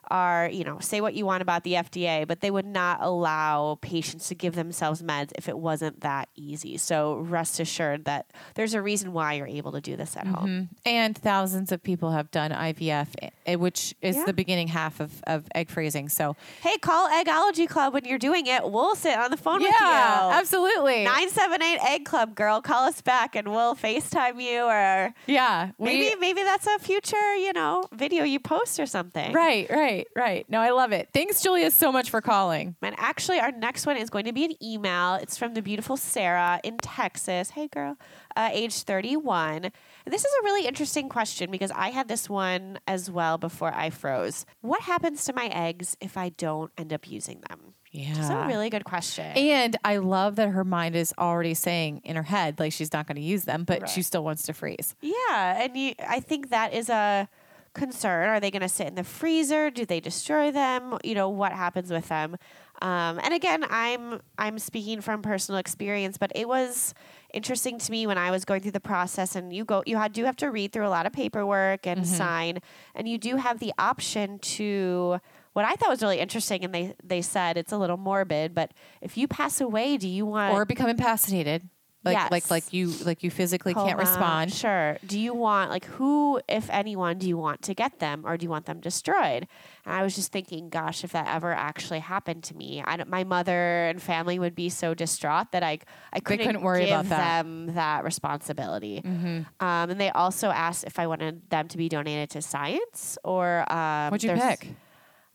Are you know say what you want about the FDA, but they would not allow patients to give themselves meds if it wasn't that easy. So rest assured that there's a reason why you're able to do this at home. Mhm. and thousands of people have done IVF, eh, which is Yeah. the beginning half of, of egg freezing. So Hey, call Eggology Club when you're doing it. We'll sit on the phone with you. Yeah, absolutely. 978 Egg Club, girl. Call us back and we'll FaceTime you or Yeah, we- maybe maybe that's a future, you know, video you post or something. right, right, right. No, I love it. Thanks, Julia, so much for calling. And actually, our next one is going to be an email. It's from the beautiful Sarah in Texas. Hey, girl, uh, age 31. And this is a really interesting question because I had this one as well before I froze. What happens to my eggs if I don't end up using them? Yeah, It's a really good question. And I love that her mind is already saying in her head, like she's not going to use them, but she still wants to freeze. Yeah, and you, I think that is a concern. Are they going to sit in the freezer? Do they destroy them? You know, what happens with them? Um, and again, I'm I'm speaking from personal experience, but it was interesting to me when I was going through the process. And you go, you had, do have to read through a lot of paperwork and sign, and you do have the option to. What I thought was really interesting, and they they said it's a little morbid, but if you pass away, do you want Or become incapacitated. Like, like, Yes. like you, like you physically can't respond. Sure. Do you want like who, if anyone, do you want to get them, or do you want them destroyed? And I was just thinking, gosh, if that ever actually happened to me, I don't, my mother and family would be so distraught that I I couldn't, couldn't worry give about that. Mm-hmm. them that responsibility. Um, and they also asked if I wanted them to be donated to science or um, What'd you pick?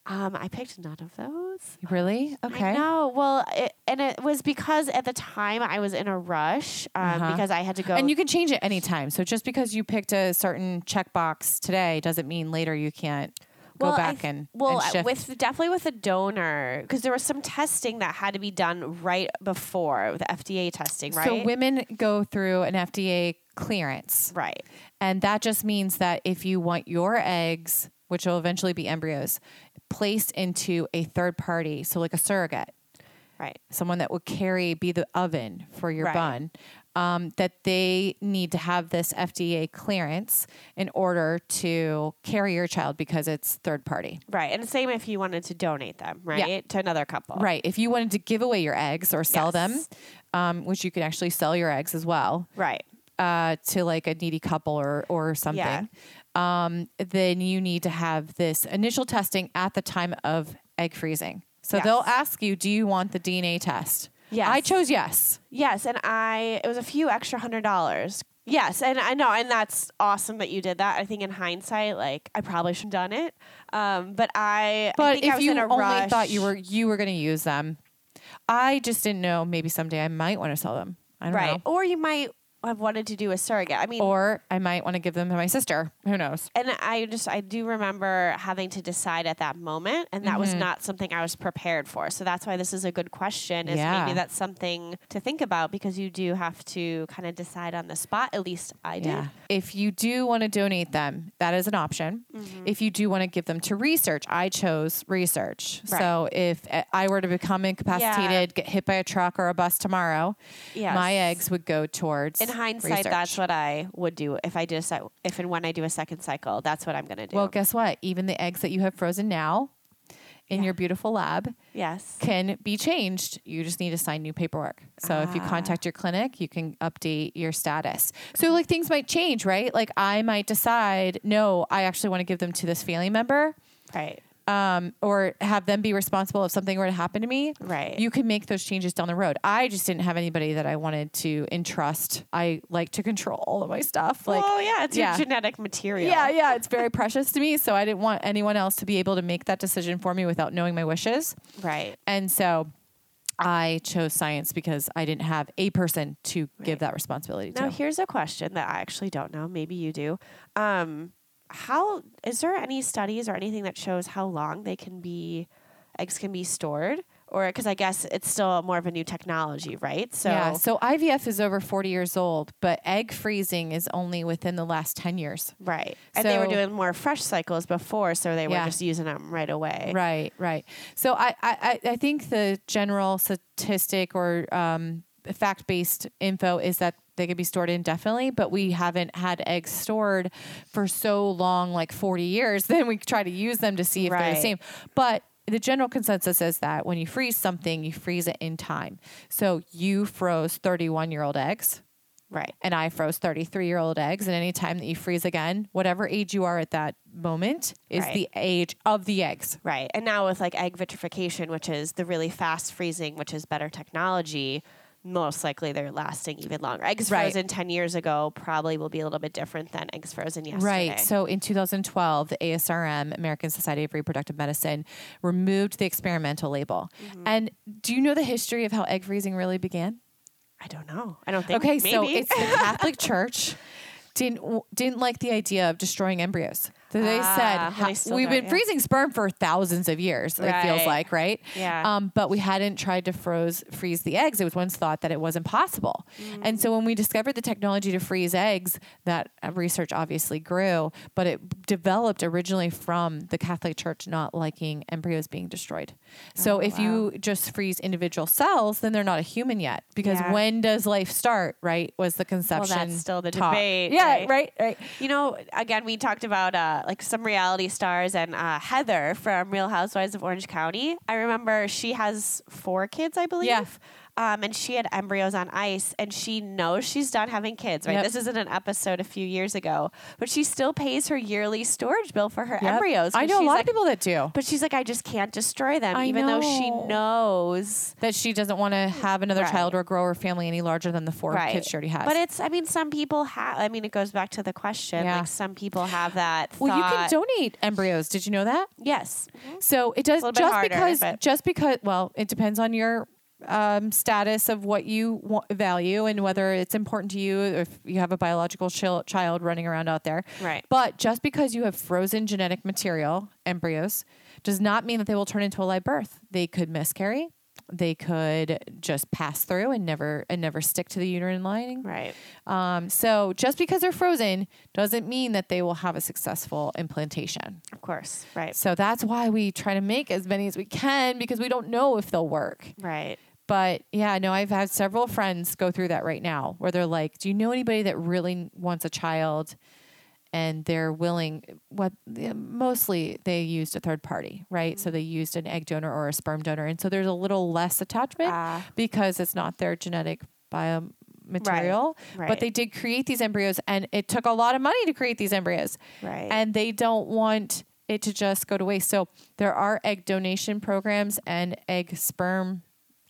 Um, I picked none of those. Really? Okay. No. Well, it, and it was because at the time I was in a rush um, Uh-huh. because I had to go. And you can change it anytime. So just because you picked a certain checkbox today doesn't mean later you can't go back th- and well and shift. with definitely with a donor because there was some testing that had to be done right before the FDA testing, right? So women go through an FDA clearance. right, And that just means that if you want your eggs, which will eventually be embryos, placed into a third party, so like a surrogate, right, someone that would carry, be the oven for your Right. bun, um, that they need to have this FDA clearance in order to carry your child because it's third party. right, and the same if you wanted to donate them, right, to another couple, Right. If you wanted to give away your eggs or sell them, um, which you can actually sell your eggs as well, right, uh, to like a needy couple or or something, um, then you need to have this initial testing at the time of egg freezing. So Yes. they'll ask you, "Do you want the DNA test?" Yes. I chose yes. yes, and I it was a few extra hundred dollars. Yes, and I know, and that's awesome that you did that. I think in hindsight, like I probably should have done it, um, but I. I But think I if was you only thought you were you were going to use them, I just didn't know. Maybe someday I might want to sell them. I don't know. right, know. or you might have wanted to do a surrogate. I mean, Or I might want to give them to my sister. Who knows? and I just I do remember having to decide at that moment, and that Mm-hmm. was not something I was prepared for. So that's why this is a good question. Is Yeah. maybe that's something to think about because you do have to kind of decide on the spot. At least I did. If you do want to donate them, that is an option. Mm-hmm. If you do want to give them to research, I chose research. Right. So if I were to become incapacitated, get hit by a truck or a bus tomorrow, Yes. my eggs would go towards. Hindsight, research. that's what I would do if I did a, if and when I do a second cycle. That's what I'm going to do. Well, guess what? Even the eggs that you have frozen now in your beautiful lab yes. can be changed. You just need to sign new paperwork. So if you Ah. contact your clinic, you can update your status. So like things might change, right? Like I might decide, no, I actually want to give them to this family member. Right. Um, or have them be responsible if something were to happen to me. Right. You can make those changes down the road. I just didn't have anybody that I wanted to entrust. I like to control all of my stuff. Like, oh yeah, it's yeah. your genetic material. yeah, yeah, it's very *laughs* precious to me. So I didn't want anyone else to be able to make that decision for me without knowing my wishes. Right. And so I chose science because I didn't have a person to give that responsibility Now to. Now, here's a question that I actually don't know. Maybe you do. Um, how is there any studies or anything that shows how long they can be eggs can be stored? Or because I guess it's still more of a new technology, right? So yeah, so IVF is over 40 years old, but egg freezing is only within the last 10 years. right, and they were doing more fresh cycles before, so they were Yeah. just using them right away. Right, right. So I, I- I think the general statistic or um, fact based info is that they could be stored indefinitely, but we haven't had eggs stored for so long, like 40 years. *laughs* Then we try to use them to see if they're the same. But the general consensus is that when you freeze something, you freeze it in time. So you froze 31 year old eggs Right. and I froze 33 year old eggs. And any time that you freeze again, whatever age you are at that moment is Right. the age of the eggs. Right. And now with like egg vitrification, which is the really fast freezing, which is better technology, most likely they're lasting even longer. Eggs Right. frozen 10 years ago probably will be a little bit different than eggs frozen yesterday. Right. So in 2012, the ASRM, American Society of Reproductive Medicine, removed the experimental label. Mm-hmm. And do you know the history of how egg freezing really began? I don't know. I don't think Okay, so it's the Catholic *laughs* Church didn't didn't like the idea of destroying embryos. So they Ah, said they we've been yeah. freezing sperm for thousands of years. It feels like right. Yeah. Um, but we hadn't tried to froze freeze the eggs. It was once thought that it wasn't possible. Mm. And so when we discovered the technology to freeze eggs, that uh, research obviously grew. But it developed originally from the Catholic Church not liking embryos being destroyed. So Oh, if you just freeze individual cells, then they're not a human yet. Because Yeah. when does life start? Right? Was the conception Well, that's still the talk. debate, Yeah. right? Right. Right. You know, again, we talked about uh, like some reality stars and uh, Heather from Real Housewives of Orange County. I remember she has four kids, I believe. Yeah. Um, and she had embryos on ice, and she knows she's done having kids. Right, Yep. this isn't an episode a few years ago, but she still pays her yearly storage bill for her Yep. embryos. I know a lot like- of people that do. But she's like, I just can't destroy them, I even though she knows That she doesn't want to have another Right. child or grow her family any larger than the four right. kids she already has. But it's, I mean, some people have. I mean, it goes back to the question. Yeah. Like some people have that. well, you can donate embryos. Did you know that? Yes. So it does just harder, because just because well, it depends on your um, status of what you wa- value and whether it's important to you if you have a biological chil- child running around out there. Right. But just because you have frozen genetic material, embryos, does not mean that they will turn into a live birth. They could miscarry. They could just pass through and never and never stick to the uterine lining. Right. Um, so just because they're frozen doesn't mean that they will have a successful implantation. Of course. Right. So that's why we try to make as many as we can because we don't know if they'll work. Right. But yeah, no, I've had several friends go through that right now where they're like, Do you know anybody that really wants a child? And they're willing, what mostly they used a third party, right? So they used an egg donor or a sperm donor. And so there's a little less attachment Ah. because it's not their genetic biomaterial. right. But they did create these embryos and it took a lot of money to create these embryos Right. and they don't want it to just go to waste. So there are egg donation programs and egg sperm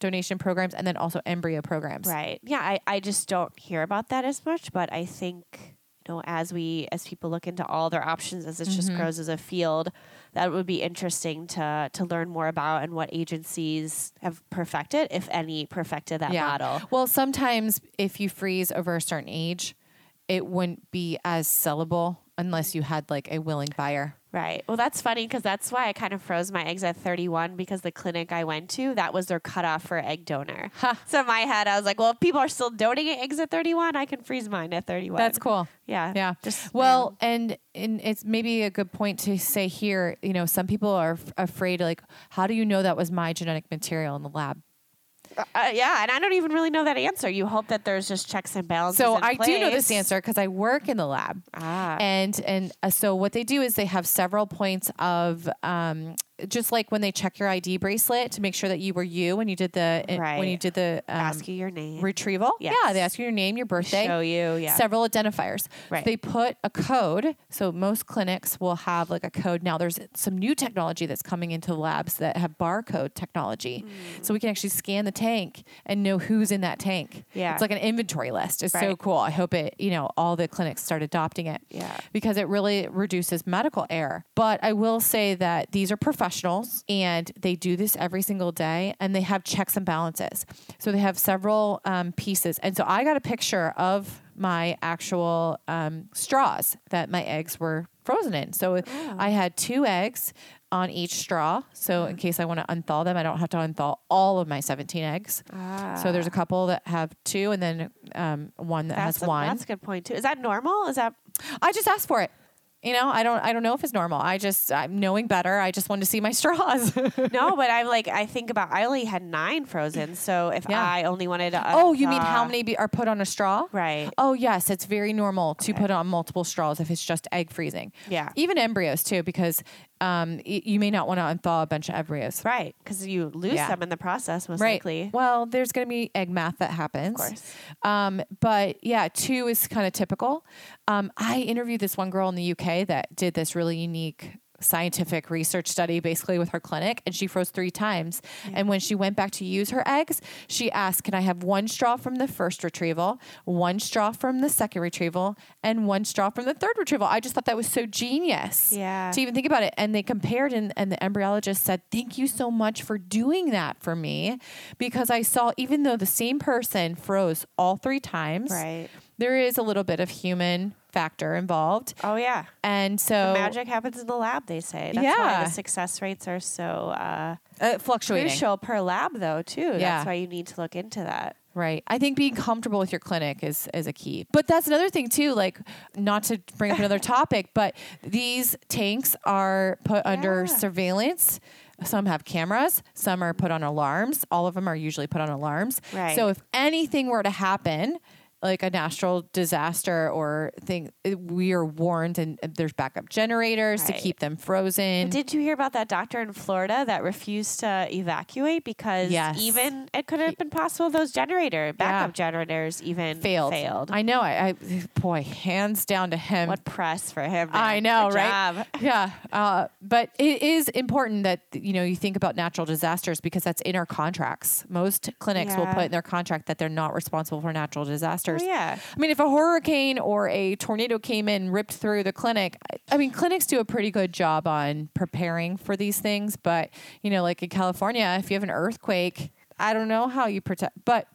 donation programs, and then also embryo programs. Right. Yeah. I, I just don't hear about that as much, but I think you know, as we as people look into all their options as it just Mm-hmm. grows as a field, that would be interesting to to learn more about and what agencies have perfected, if any, perfected that model. Well, sometimes if you freeze over a certain age, it wouldn't be as sellable unless you had like a willing buyer. Right. Well, that's funny because that's why I kind of froze my eggs at 31 because the clinic I went to, that was their cutoff for egg donor. So in my head, I was like, well, if people are still donating eggs at 31, I can freeze mine at 31. That's cool. Yeah. Yeah. Just, well, and and it's maybe a good point to say here. You know, some people are f- afraid. Like, how do you know that was my genetic material in the lab? Uh, yeah. And I don't even really know that answer. You hope that there's just checks and balances. So I do know this answer because I work in the lab. Ah. And and uh, so what they do is they have several points of um, just like when they check your ID bracelet to make sure that you were you when you did the when you did the um, Ask you your name. retrieval. Yes. Yeah, they ask you your name, your birthday, Show you. Yeah. several identifiers. Right. So they put a code. So most clinics will have like a code. Now there's some new technology that's coming into labs that have barcode technology. Mm. So we can actually scan the tank and know who's in that tank. Yeah. It's like an inventory list. It's so cool. I hope it, you know, all the clinics start adopting it. Yeah. Because it really reduces medical error. But I will say that these are professionals and they do this every single day and they have checks and balances. So they have several um, pieces. And so I got a picture of my actual um, straws that my eggs were frozen in. So I had two eggs on each straw. So in case I want to unthaw them, I don't have to unthaw all of my 17 eggs. So there's a couple that have two and then um, one that that's has a, one. That's a good point too. Is that normal? Is that I just asked for it. You know, I don't I don't know if it's normal. I just I'm knowing better. I just wanted to see my *laughs* straws. *laughs* no? But I'm like, I think about. I only had nine frozen. So if Yeah. I only wanted to, oh, you mean how uh, many be, are put on a straw? Right. Oh, yes, it's very normal to put on multiple straws if it's just egg freezing. Yeah. Even embryos too because um y- you may not want to unthaw a bunch of embryos. Right, because you lose Yeah. them in the process, most Right. likely. Well, there's going to be egg math that happens. Of course. Um, but yeah, two is kind of typical. Um, I interviewed this one girl in the UK that did this really unique scientific research study basically with her clinic and she froze three times and when she went back to use her eggs she asked can i have one straw from the first retrieval one straw from the second retrieval and one straw from the third retrieval i just thought that was so genius Yeah. to even think about it and they compared and, and the embryologist said thank you so much for doing that for me because i saw even though the same person froze all three times Right. there is a little bit of human factor involved Oh yeah. and so Magic happens in the lab, they say. That's why the success rates are so uh, uh, fluctuating crucial per lab, though. Too. Yeah. That's why you need to look into that. Right. I think being comfortable with your clinic is is a key. But that's another thing too, like not to bring up another *laughs* topic, but these tanks are put under surveillance. Some have cameras, some are put on alarms. All of them are usually put on alarms. Right. So if anything were to happen, like a natural disaster or thing, we are warned and there's backup generators to keep them frozen. Did you hear about that doctor in Florida that refused to evacuate because Yes. even it could have been possible those generator backup generators even failed. Failed. I know. I, I boy, hands down to him. what press for him? I know, Good right? job. *laughs* Yeah, uh, but it is important that you know you think about natural disasters because that's in our contracts. Most clinics will put in their contract that they're not responsible for natural disasters. Oh, yeah. I mean, if a hurricane or a tornado came in, and ripped through the clinic, I- I mean, clinics do a pretty good job on preparing for these things. But you know, like in California, if you have an earthquake, I don't know how you protect, but.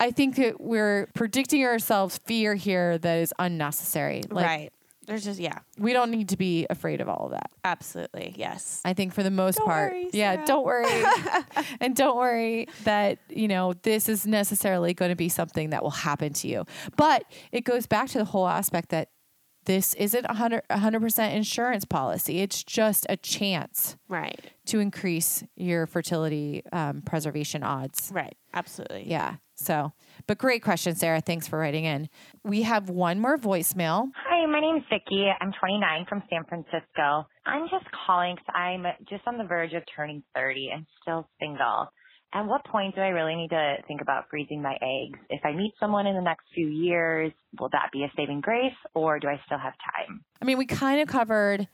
I think that we're predicting ourselves fear here that is unnecessary. Like, right. There's just yeah, we don't need to be afraid of all of that. absolutely yes. I think for the most Don't part, worry, yeah, don't worry, *laughs* and don't worry that you know this is necessarily going to be something that will happen to you. But it goes back to the whole aspect that this isn't a hundred percent insurance policy. It's just a chance Right. to increase your fertility um, preservation odds. Right. Absolutely. Yeah. So, but great question, Sarah. Thanks for writing in. We have one more voicemail. Hi, my name's Vicky. I'm 29 from San Francisco. I'm just calling because I'm just on the verge of turning 30 and still single. At what point do I really need to think about freezing my eggs? If I meet someone in the next few years, will that be a saving grace or do I still have time? I mean, we kind of covered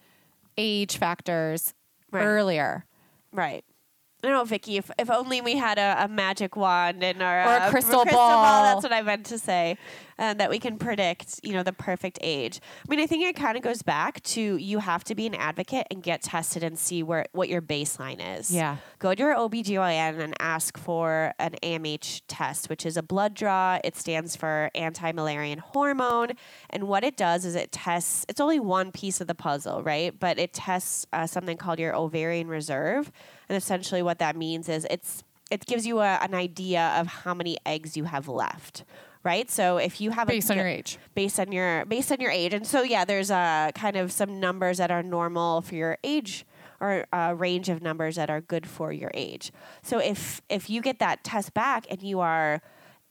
age factors Right. earlier. Right. I don't know, Vicky. If, if only we had a, a magic wand and our Or a uh, crystal ball. That's what I meant to say. Uh, that we can predict, you know, the perfect age. I mean, I think it kind of goes back to you have to be an advocate and get tested and see where what your baseline is. Yeah. Go to your OBGYN and ask for an AMH test, which is a blood draw. It stands for anti-Müllerian hormone, and what it does is it tests. It's only one piece of the puzzle, right? But it tests uh, something called your ovarian reserve, and essentially what that means is it's it gives you a, an idea of how many eggs you have left. Right, so if you have Based a, on your age. based on your based on your age, and so yeah, there's a kind of some numbers that are normal for your age or a range of numbers that are good for your age. So if if you get that test back and you are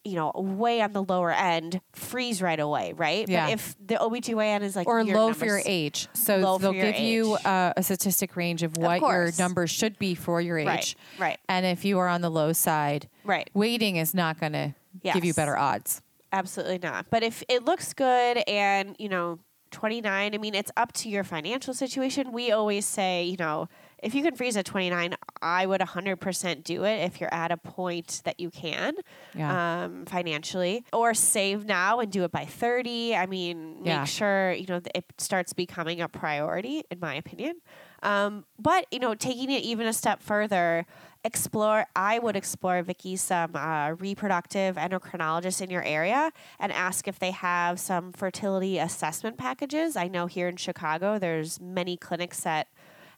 you know, way on the lower end, freeze right away, right? Yeah. But if the OBGYN is like or your low for your age. So they'll your give you uh, a statistic range of what your course. numbers should be for your age. Right, right. And if you are on the low side, Right. waiting is not going to give you better odds. Absolutely not. But if it looks good and, you know, 29, I mean, it's up to your financial situation. We always say, you know, if you can freeze at 29, I would 100% do it if you're at a point that you can Yeah. um, financially or save now and do it by 30. I mean, make sure, you know, it starts becoming a priority, in my opinion. Um, but, you know, taking it even a step further, explore, I would explore, Vicky, some uh, reproductive endocrinologists in your area and ask if they have some fertility assessment packages. I know here in Chicago, there's many clinics that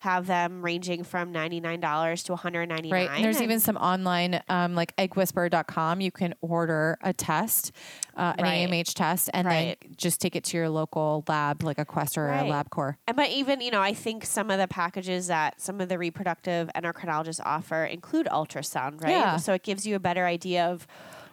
have them ranging from $99 to $199. Right. And there's and- even some online, um, like eggwhisperer.com. You can order a test, uh, an Right. AMH test, and Right. then just take it to your local lab, like a Quest or Right. a LabCorp. And but even you know, I think some of the packages that some of the reproductive endocrinologists offer include ultrasound, right? Yeah. So it gives you a better idea of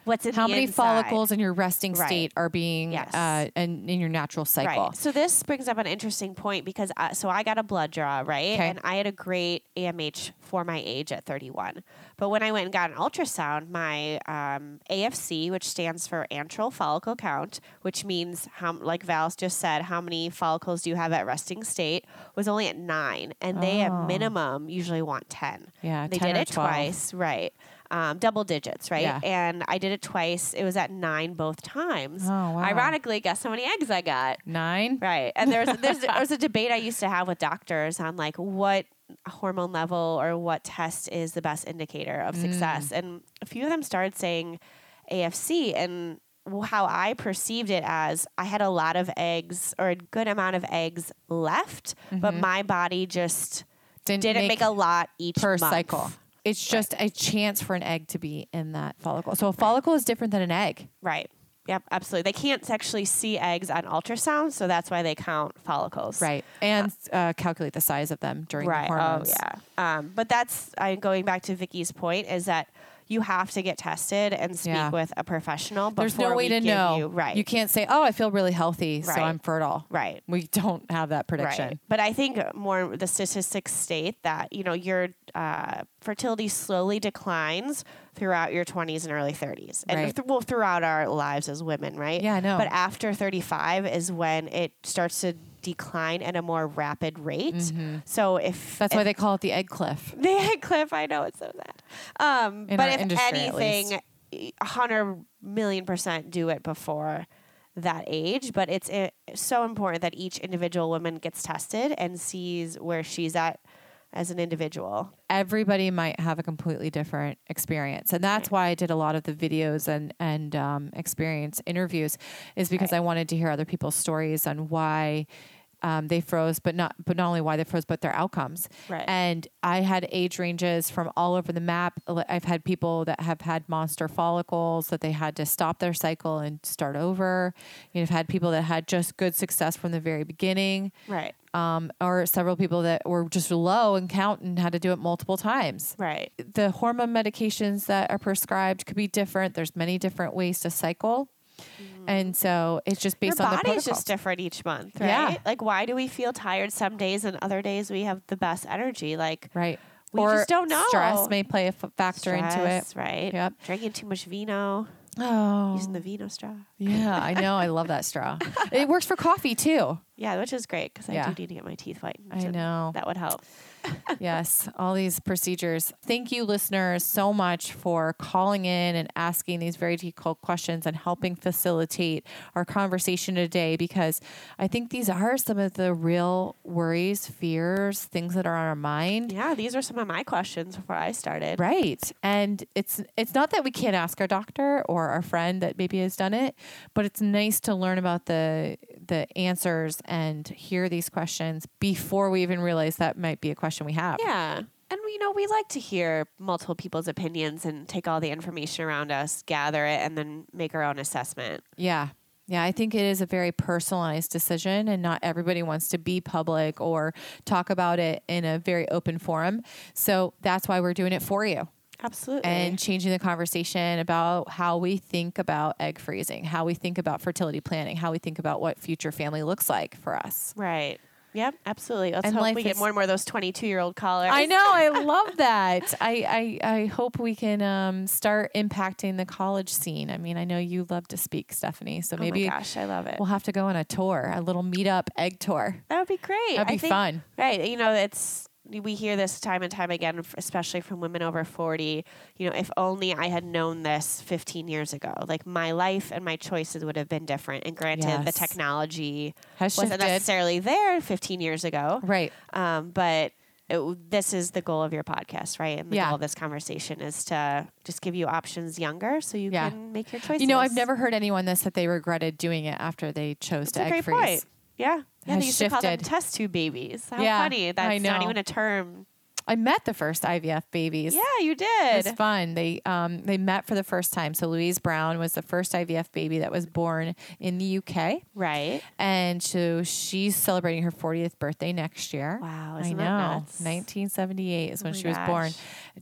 what's in How many inside. follicles in your resting Right. state are being Yes. uh, in, in your natural cycle? Right. So this brings up an interesting point because I, so I got a blood draw, right? Okay. And I had a great AMH for my age at 31. But when I went and got an ultrasound, my um, AFC, which stands for antral follicle count, which means how, like Val's just said, how many follicles do you have at resting state, was only at nine, and they Oh. at minimum usually want 10. Yeah, they 10 did it 12. twice, right? Um, double digits, right? Yeah. And I did it twice. It was at nine both times. Oh, wow. Ironically, guess how many eggs I got? Nine? Right. And there's *laughs* there's there was a debate I used to have with doctors on like what hormone level or what test is the best indicator of success. And a few of them started saying AFC and how I perceived it as I had a lot of eggs or a good amount of eggs left, but my body just Didn't didn't make make, a lot each per month. cycle. It's just a chance for an egg to be in that follicle. So a follicle is different than an egg. Right. Yep, absolutely. They can't actually see eggs on ultrasound, so that's why they count follicles. Right. And uh, calculate the size of them during right. the hormones. Oh, yeah. Um, but that's I'm going back to Vicky's point is that you have to get tested and speak Yeah. with a professional. There's no before way we to know. You, right. You can't say, oh, I feel really healthy, so I'm fertile. Right. We don't have that prediction. Right. But I think more the statistics state that, you know, your uh, fertility slowly declines throughout your 20s and early 30s. And Right. th- well, throughout our lives as women, right? Yeah, I know. But after 35 is when it starts to decline at a more rapid rate. So if Mm-hmm. That's if why they call it the egg cliff. *laughs* the egg cliff, I know it's so sad. Um, but if industry, anything, a hundred million percent do it before that age. But it's uh, so important that each individual woman gets tested and sees where she's at as an individual. everybody might have a completely different experience. And that's why i did a lot of the videos and and um, experience interviews is because i wanted to hear other people's stories on why um, they froze but not but not only why they froze but their outcomes Right. and i had age ranges from all over the map i've had people that have had monster follicles that they had to stop their cycle and start over you know, i've had people that had just good success from the very beginning Right. um, or several people that were just low and count and had to do it multiple times. Right. The hormone medications that are prescribed could be different. There's many different ways to cycle. And so it's just based Your on the body's protocol. just different each month, right? Yeah. Like, why do we feel tired some days and other days we have the best energy? Like, right. we or just don't know. Stress may play a f- factor into it. Stress, right? Yep. Drinking too much vino, Oh, using the vino straw. yeah. I know. I love that straw. it works for coffee too. *laughs* Yeah, which is great because Yeah. I do need to get my teeth whitened. I know. That would help. Yes, all these procedures. Thank you, listeners, so much for calling in and asking these very difficult questions and helping facilitate our conversation today because I think these are some of the real worries, fears, things that are on our mind. Yeah, these are some of my questions before I started. Right. And it's it's not that we can't ask our doctor or our friend that maybe has done it, but it's nice to learn about the the answers and hear these questions before we even realize that might be a question we have. Yeah. And you know, we like to hear multiple people's opinions and take all the information around us, gather it, and then make our own assessment. Yeah. Yeah, I think it is a very personalized decision, and not everybody wants to be public or talk about it in a very open forum. So that's why we're doing it for you Absolutely. and changing the conversation about how we think about egg freezing, how we think about fertility planning, how we think about what future family looks like for us. right. Yep, absolutely. Let's And hope we get is- more and more of those 22 year old callers. I know, I *laughs* love that. I, I I hope we can um, start impacting the college scene. I mean, I know you love to speak, Stephanie, so Oh maybe my gosh, I love it. we'll have to go on a tour, a little meetup egg tour. that would be great. That'd I be think- fun. Right. You know, it's we hear this time and time again, especially from women over 40. You know, if only I had known this 15 years ago, like my life and my choices would have been different. And granted, the technology Has wasn't shifted. necessarily there 15 years ago. Right. Um, but it, this is the goal of your podcast, right? And the Yeah. goal of this conversation is to just give you options younger so you Yeah. can make your choices. You know, I've never heard anyone this that said they regretted doing it after they chose That's to egg great freeze. point. Yeah. Yeah, they used to call them shifted. test tube babies. How Yeah, funny. That's not even a term. I met the first IVF babies. Yeah, you It did. was fun. They um they met for the first time. So Louise Brown was the first IVF baby that was born in the UK, Right. and so she's celebrating her 40th birthday next year. Wow, I know. nuts? 1978 is Oh when she was born.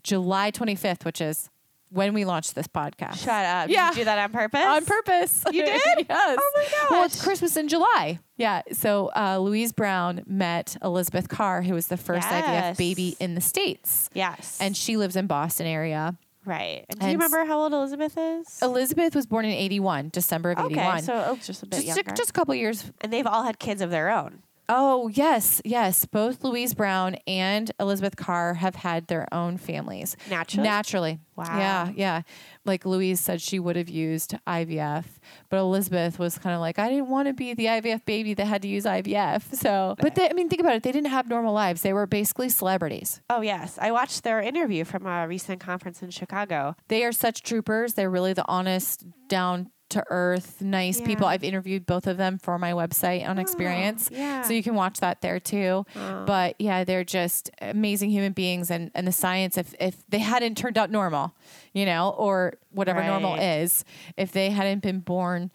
July 25th, which is when we launched this podcast. Shut up. Yeah. Did you do that on purpose? on purpose. You *laughs* did? yes. Oh my gosh. Well, it's. Christmas in July. Yeah. So uh, Louise Brown met Elizabeth Carr, who was the first IVF baby in the states, Yes. and she lives in Boston area. right. And do you and remember how old Elizabeth is? Elizabeth was born in 81, December of okay, 81. so oh, just a bit just, younger. just a couple years. and they've all had kids of their own. Oh, yes, yes. Both Louise Brown and Elizabeth Carr have had their own families. Naturally? Naturally. Wow. Yeah, yeah. Like Louise said, she would have used IVF, but Elizabeth was kind of like, I didn't want to be the IVF baby that had to use IVF. So, but they, I mean, think about it. They didn't have normal lives. They were basically celebrities. Oh yes, I watched their interview from a recent conference in Chicago. They are such troopers. They're really the honest, down to earth, nice people. I've interviewed both of them for my website on oh, Eggsperience. yeah. So you can watch that there too. But yeah, they're just amazing human beings and, and the science if if they hadn't turned out normal, you know, or whatever normal is, if they hadn't been born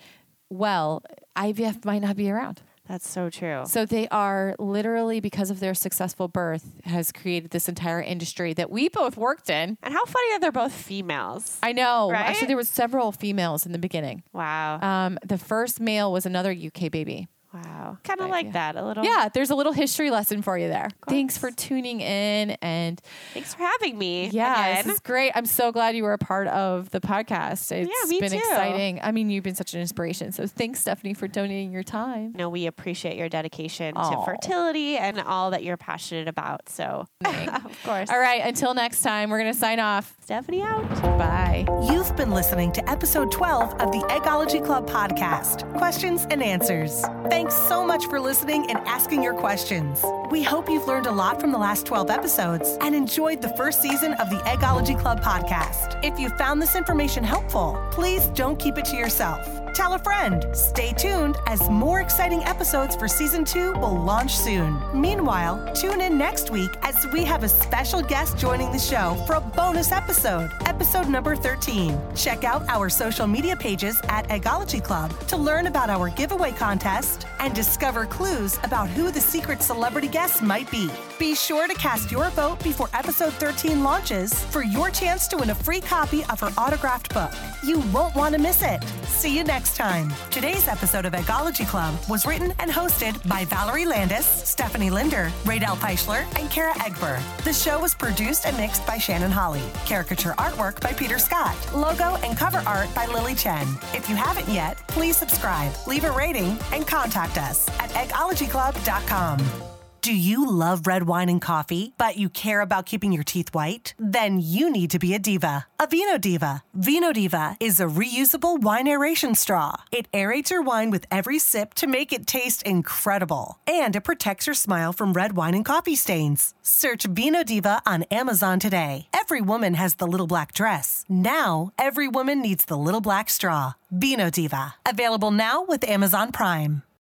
well, IVF might not be around. That's so true. So they are literally because of their successful birth has created this entire industry that we both worked in. And how funny that they're both females. I know. Right? Actually, there was several females in the beginning. Wow. Um, the first male was another UK baby. Wow. Kind of like yeah. that. A little. Yeah, there's a little history lesson for you there. Thanks for tuning in. And Thanks for having me. yeah, again. this is great. I'm so glad you were a part of the podcast. It's Yeah, me been too. exciting. I mean, you've been such an inspiration. So thanks, Stephanie, for donating your time. No, we appreciate your dedication Aw. to fertility and all that you're passionate about. So, *laughs* of course. All right, until next time, we're going to sign off. Stephanie out. Bye. You've been listening to episode 12 of the Eggology Club podcast Questions and Answers. Thanks so much for listening and asking your questions. We hope you've learned a lot from the last 12 episodes and enjoyed the first season of the Eggology Club podcast. If you found this information helpful, please don't keep it to yourself. Tell a friend. Stay tuned as more exciting episodes for season two will launch soon. Meanwhile, tune in next week as we have a special guest joining the show for a bonus episode, episode number 13. Check out our social media pages at Eggology Club to learn about our giveaway contest and discover clues about who the secret celebrity guest might be. Be sure to cast your vote before episode 13 launches for your chance to win a free copy of her autographed book. You won't want to miss it. See you next next time. Today's episode of Eggology Club was written and hosted by Valerie Landis, Stephanie Linder, Radel Feischler, and Kara Egber. The show was produced and mixed by Shannon Holly. Caricature artwork by Peter Scott. Logo and cover art by Lily Chen. If you haven't yet, please subscribe, leave a rating, and contact us at eggologyclub.com. Do you love red wine and coffee, but you care about keeping your teeth white? Then you need to be a diva, a Vino Diva. Vino Diva is a reusable wine aeration straw. It aerates your wine with every sip to make it taste incredible. And it protects your smile from red wine and coffee stains. Search Vino Diva on Amazon today. Every woman has the little black dress. Now, every woman needs the little black straw. Vino Diva. Available now with Amazon Prime.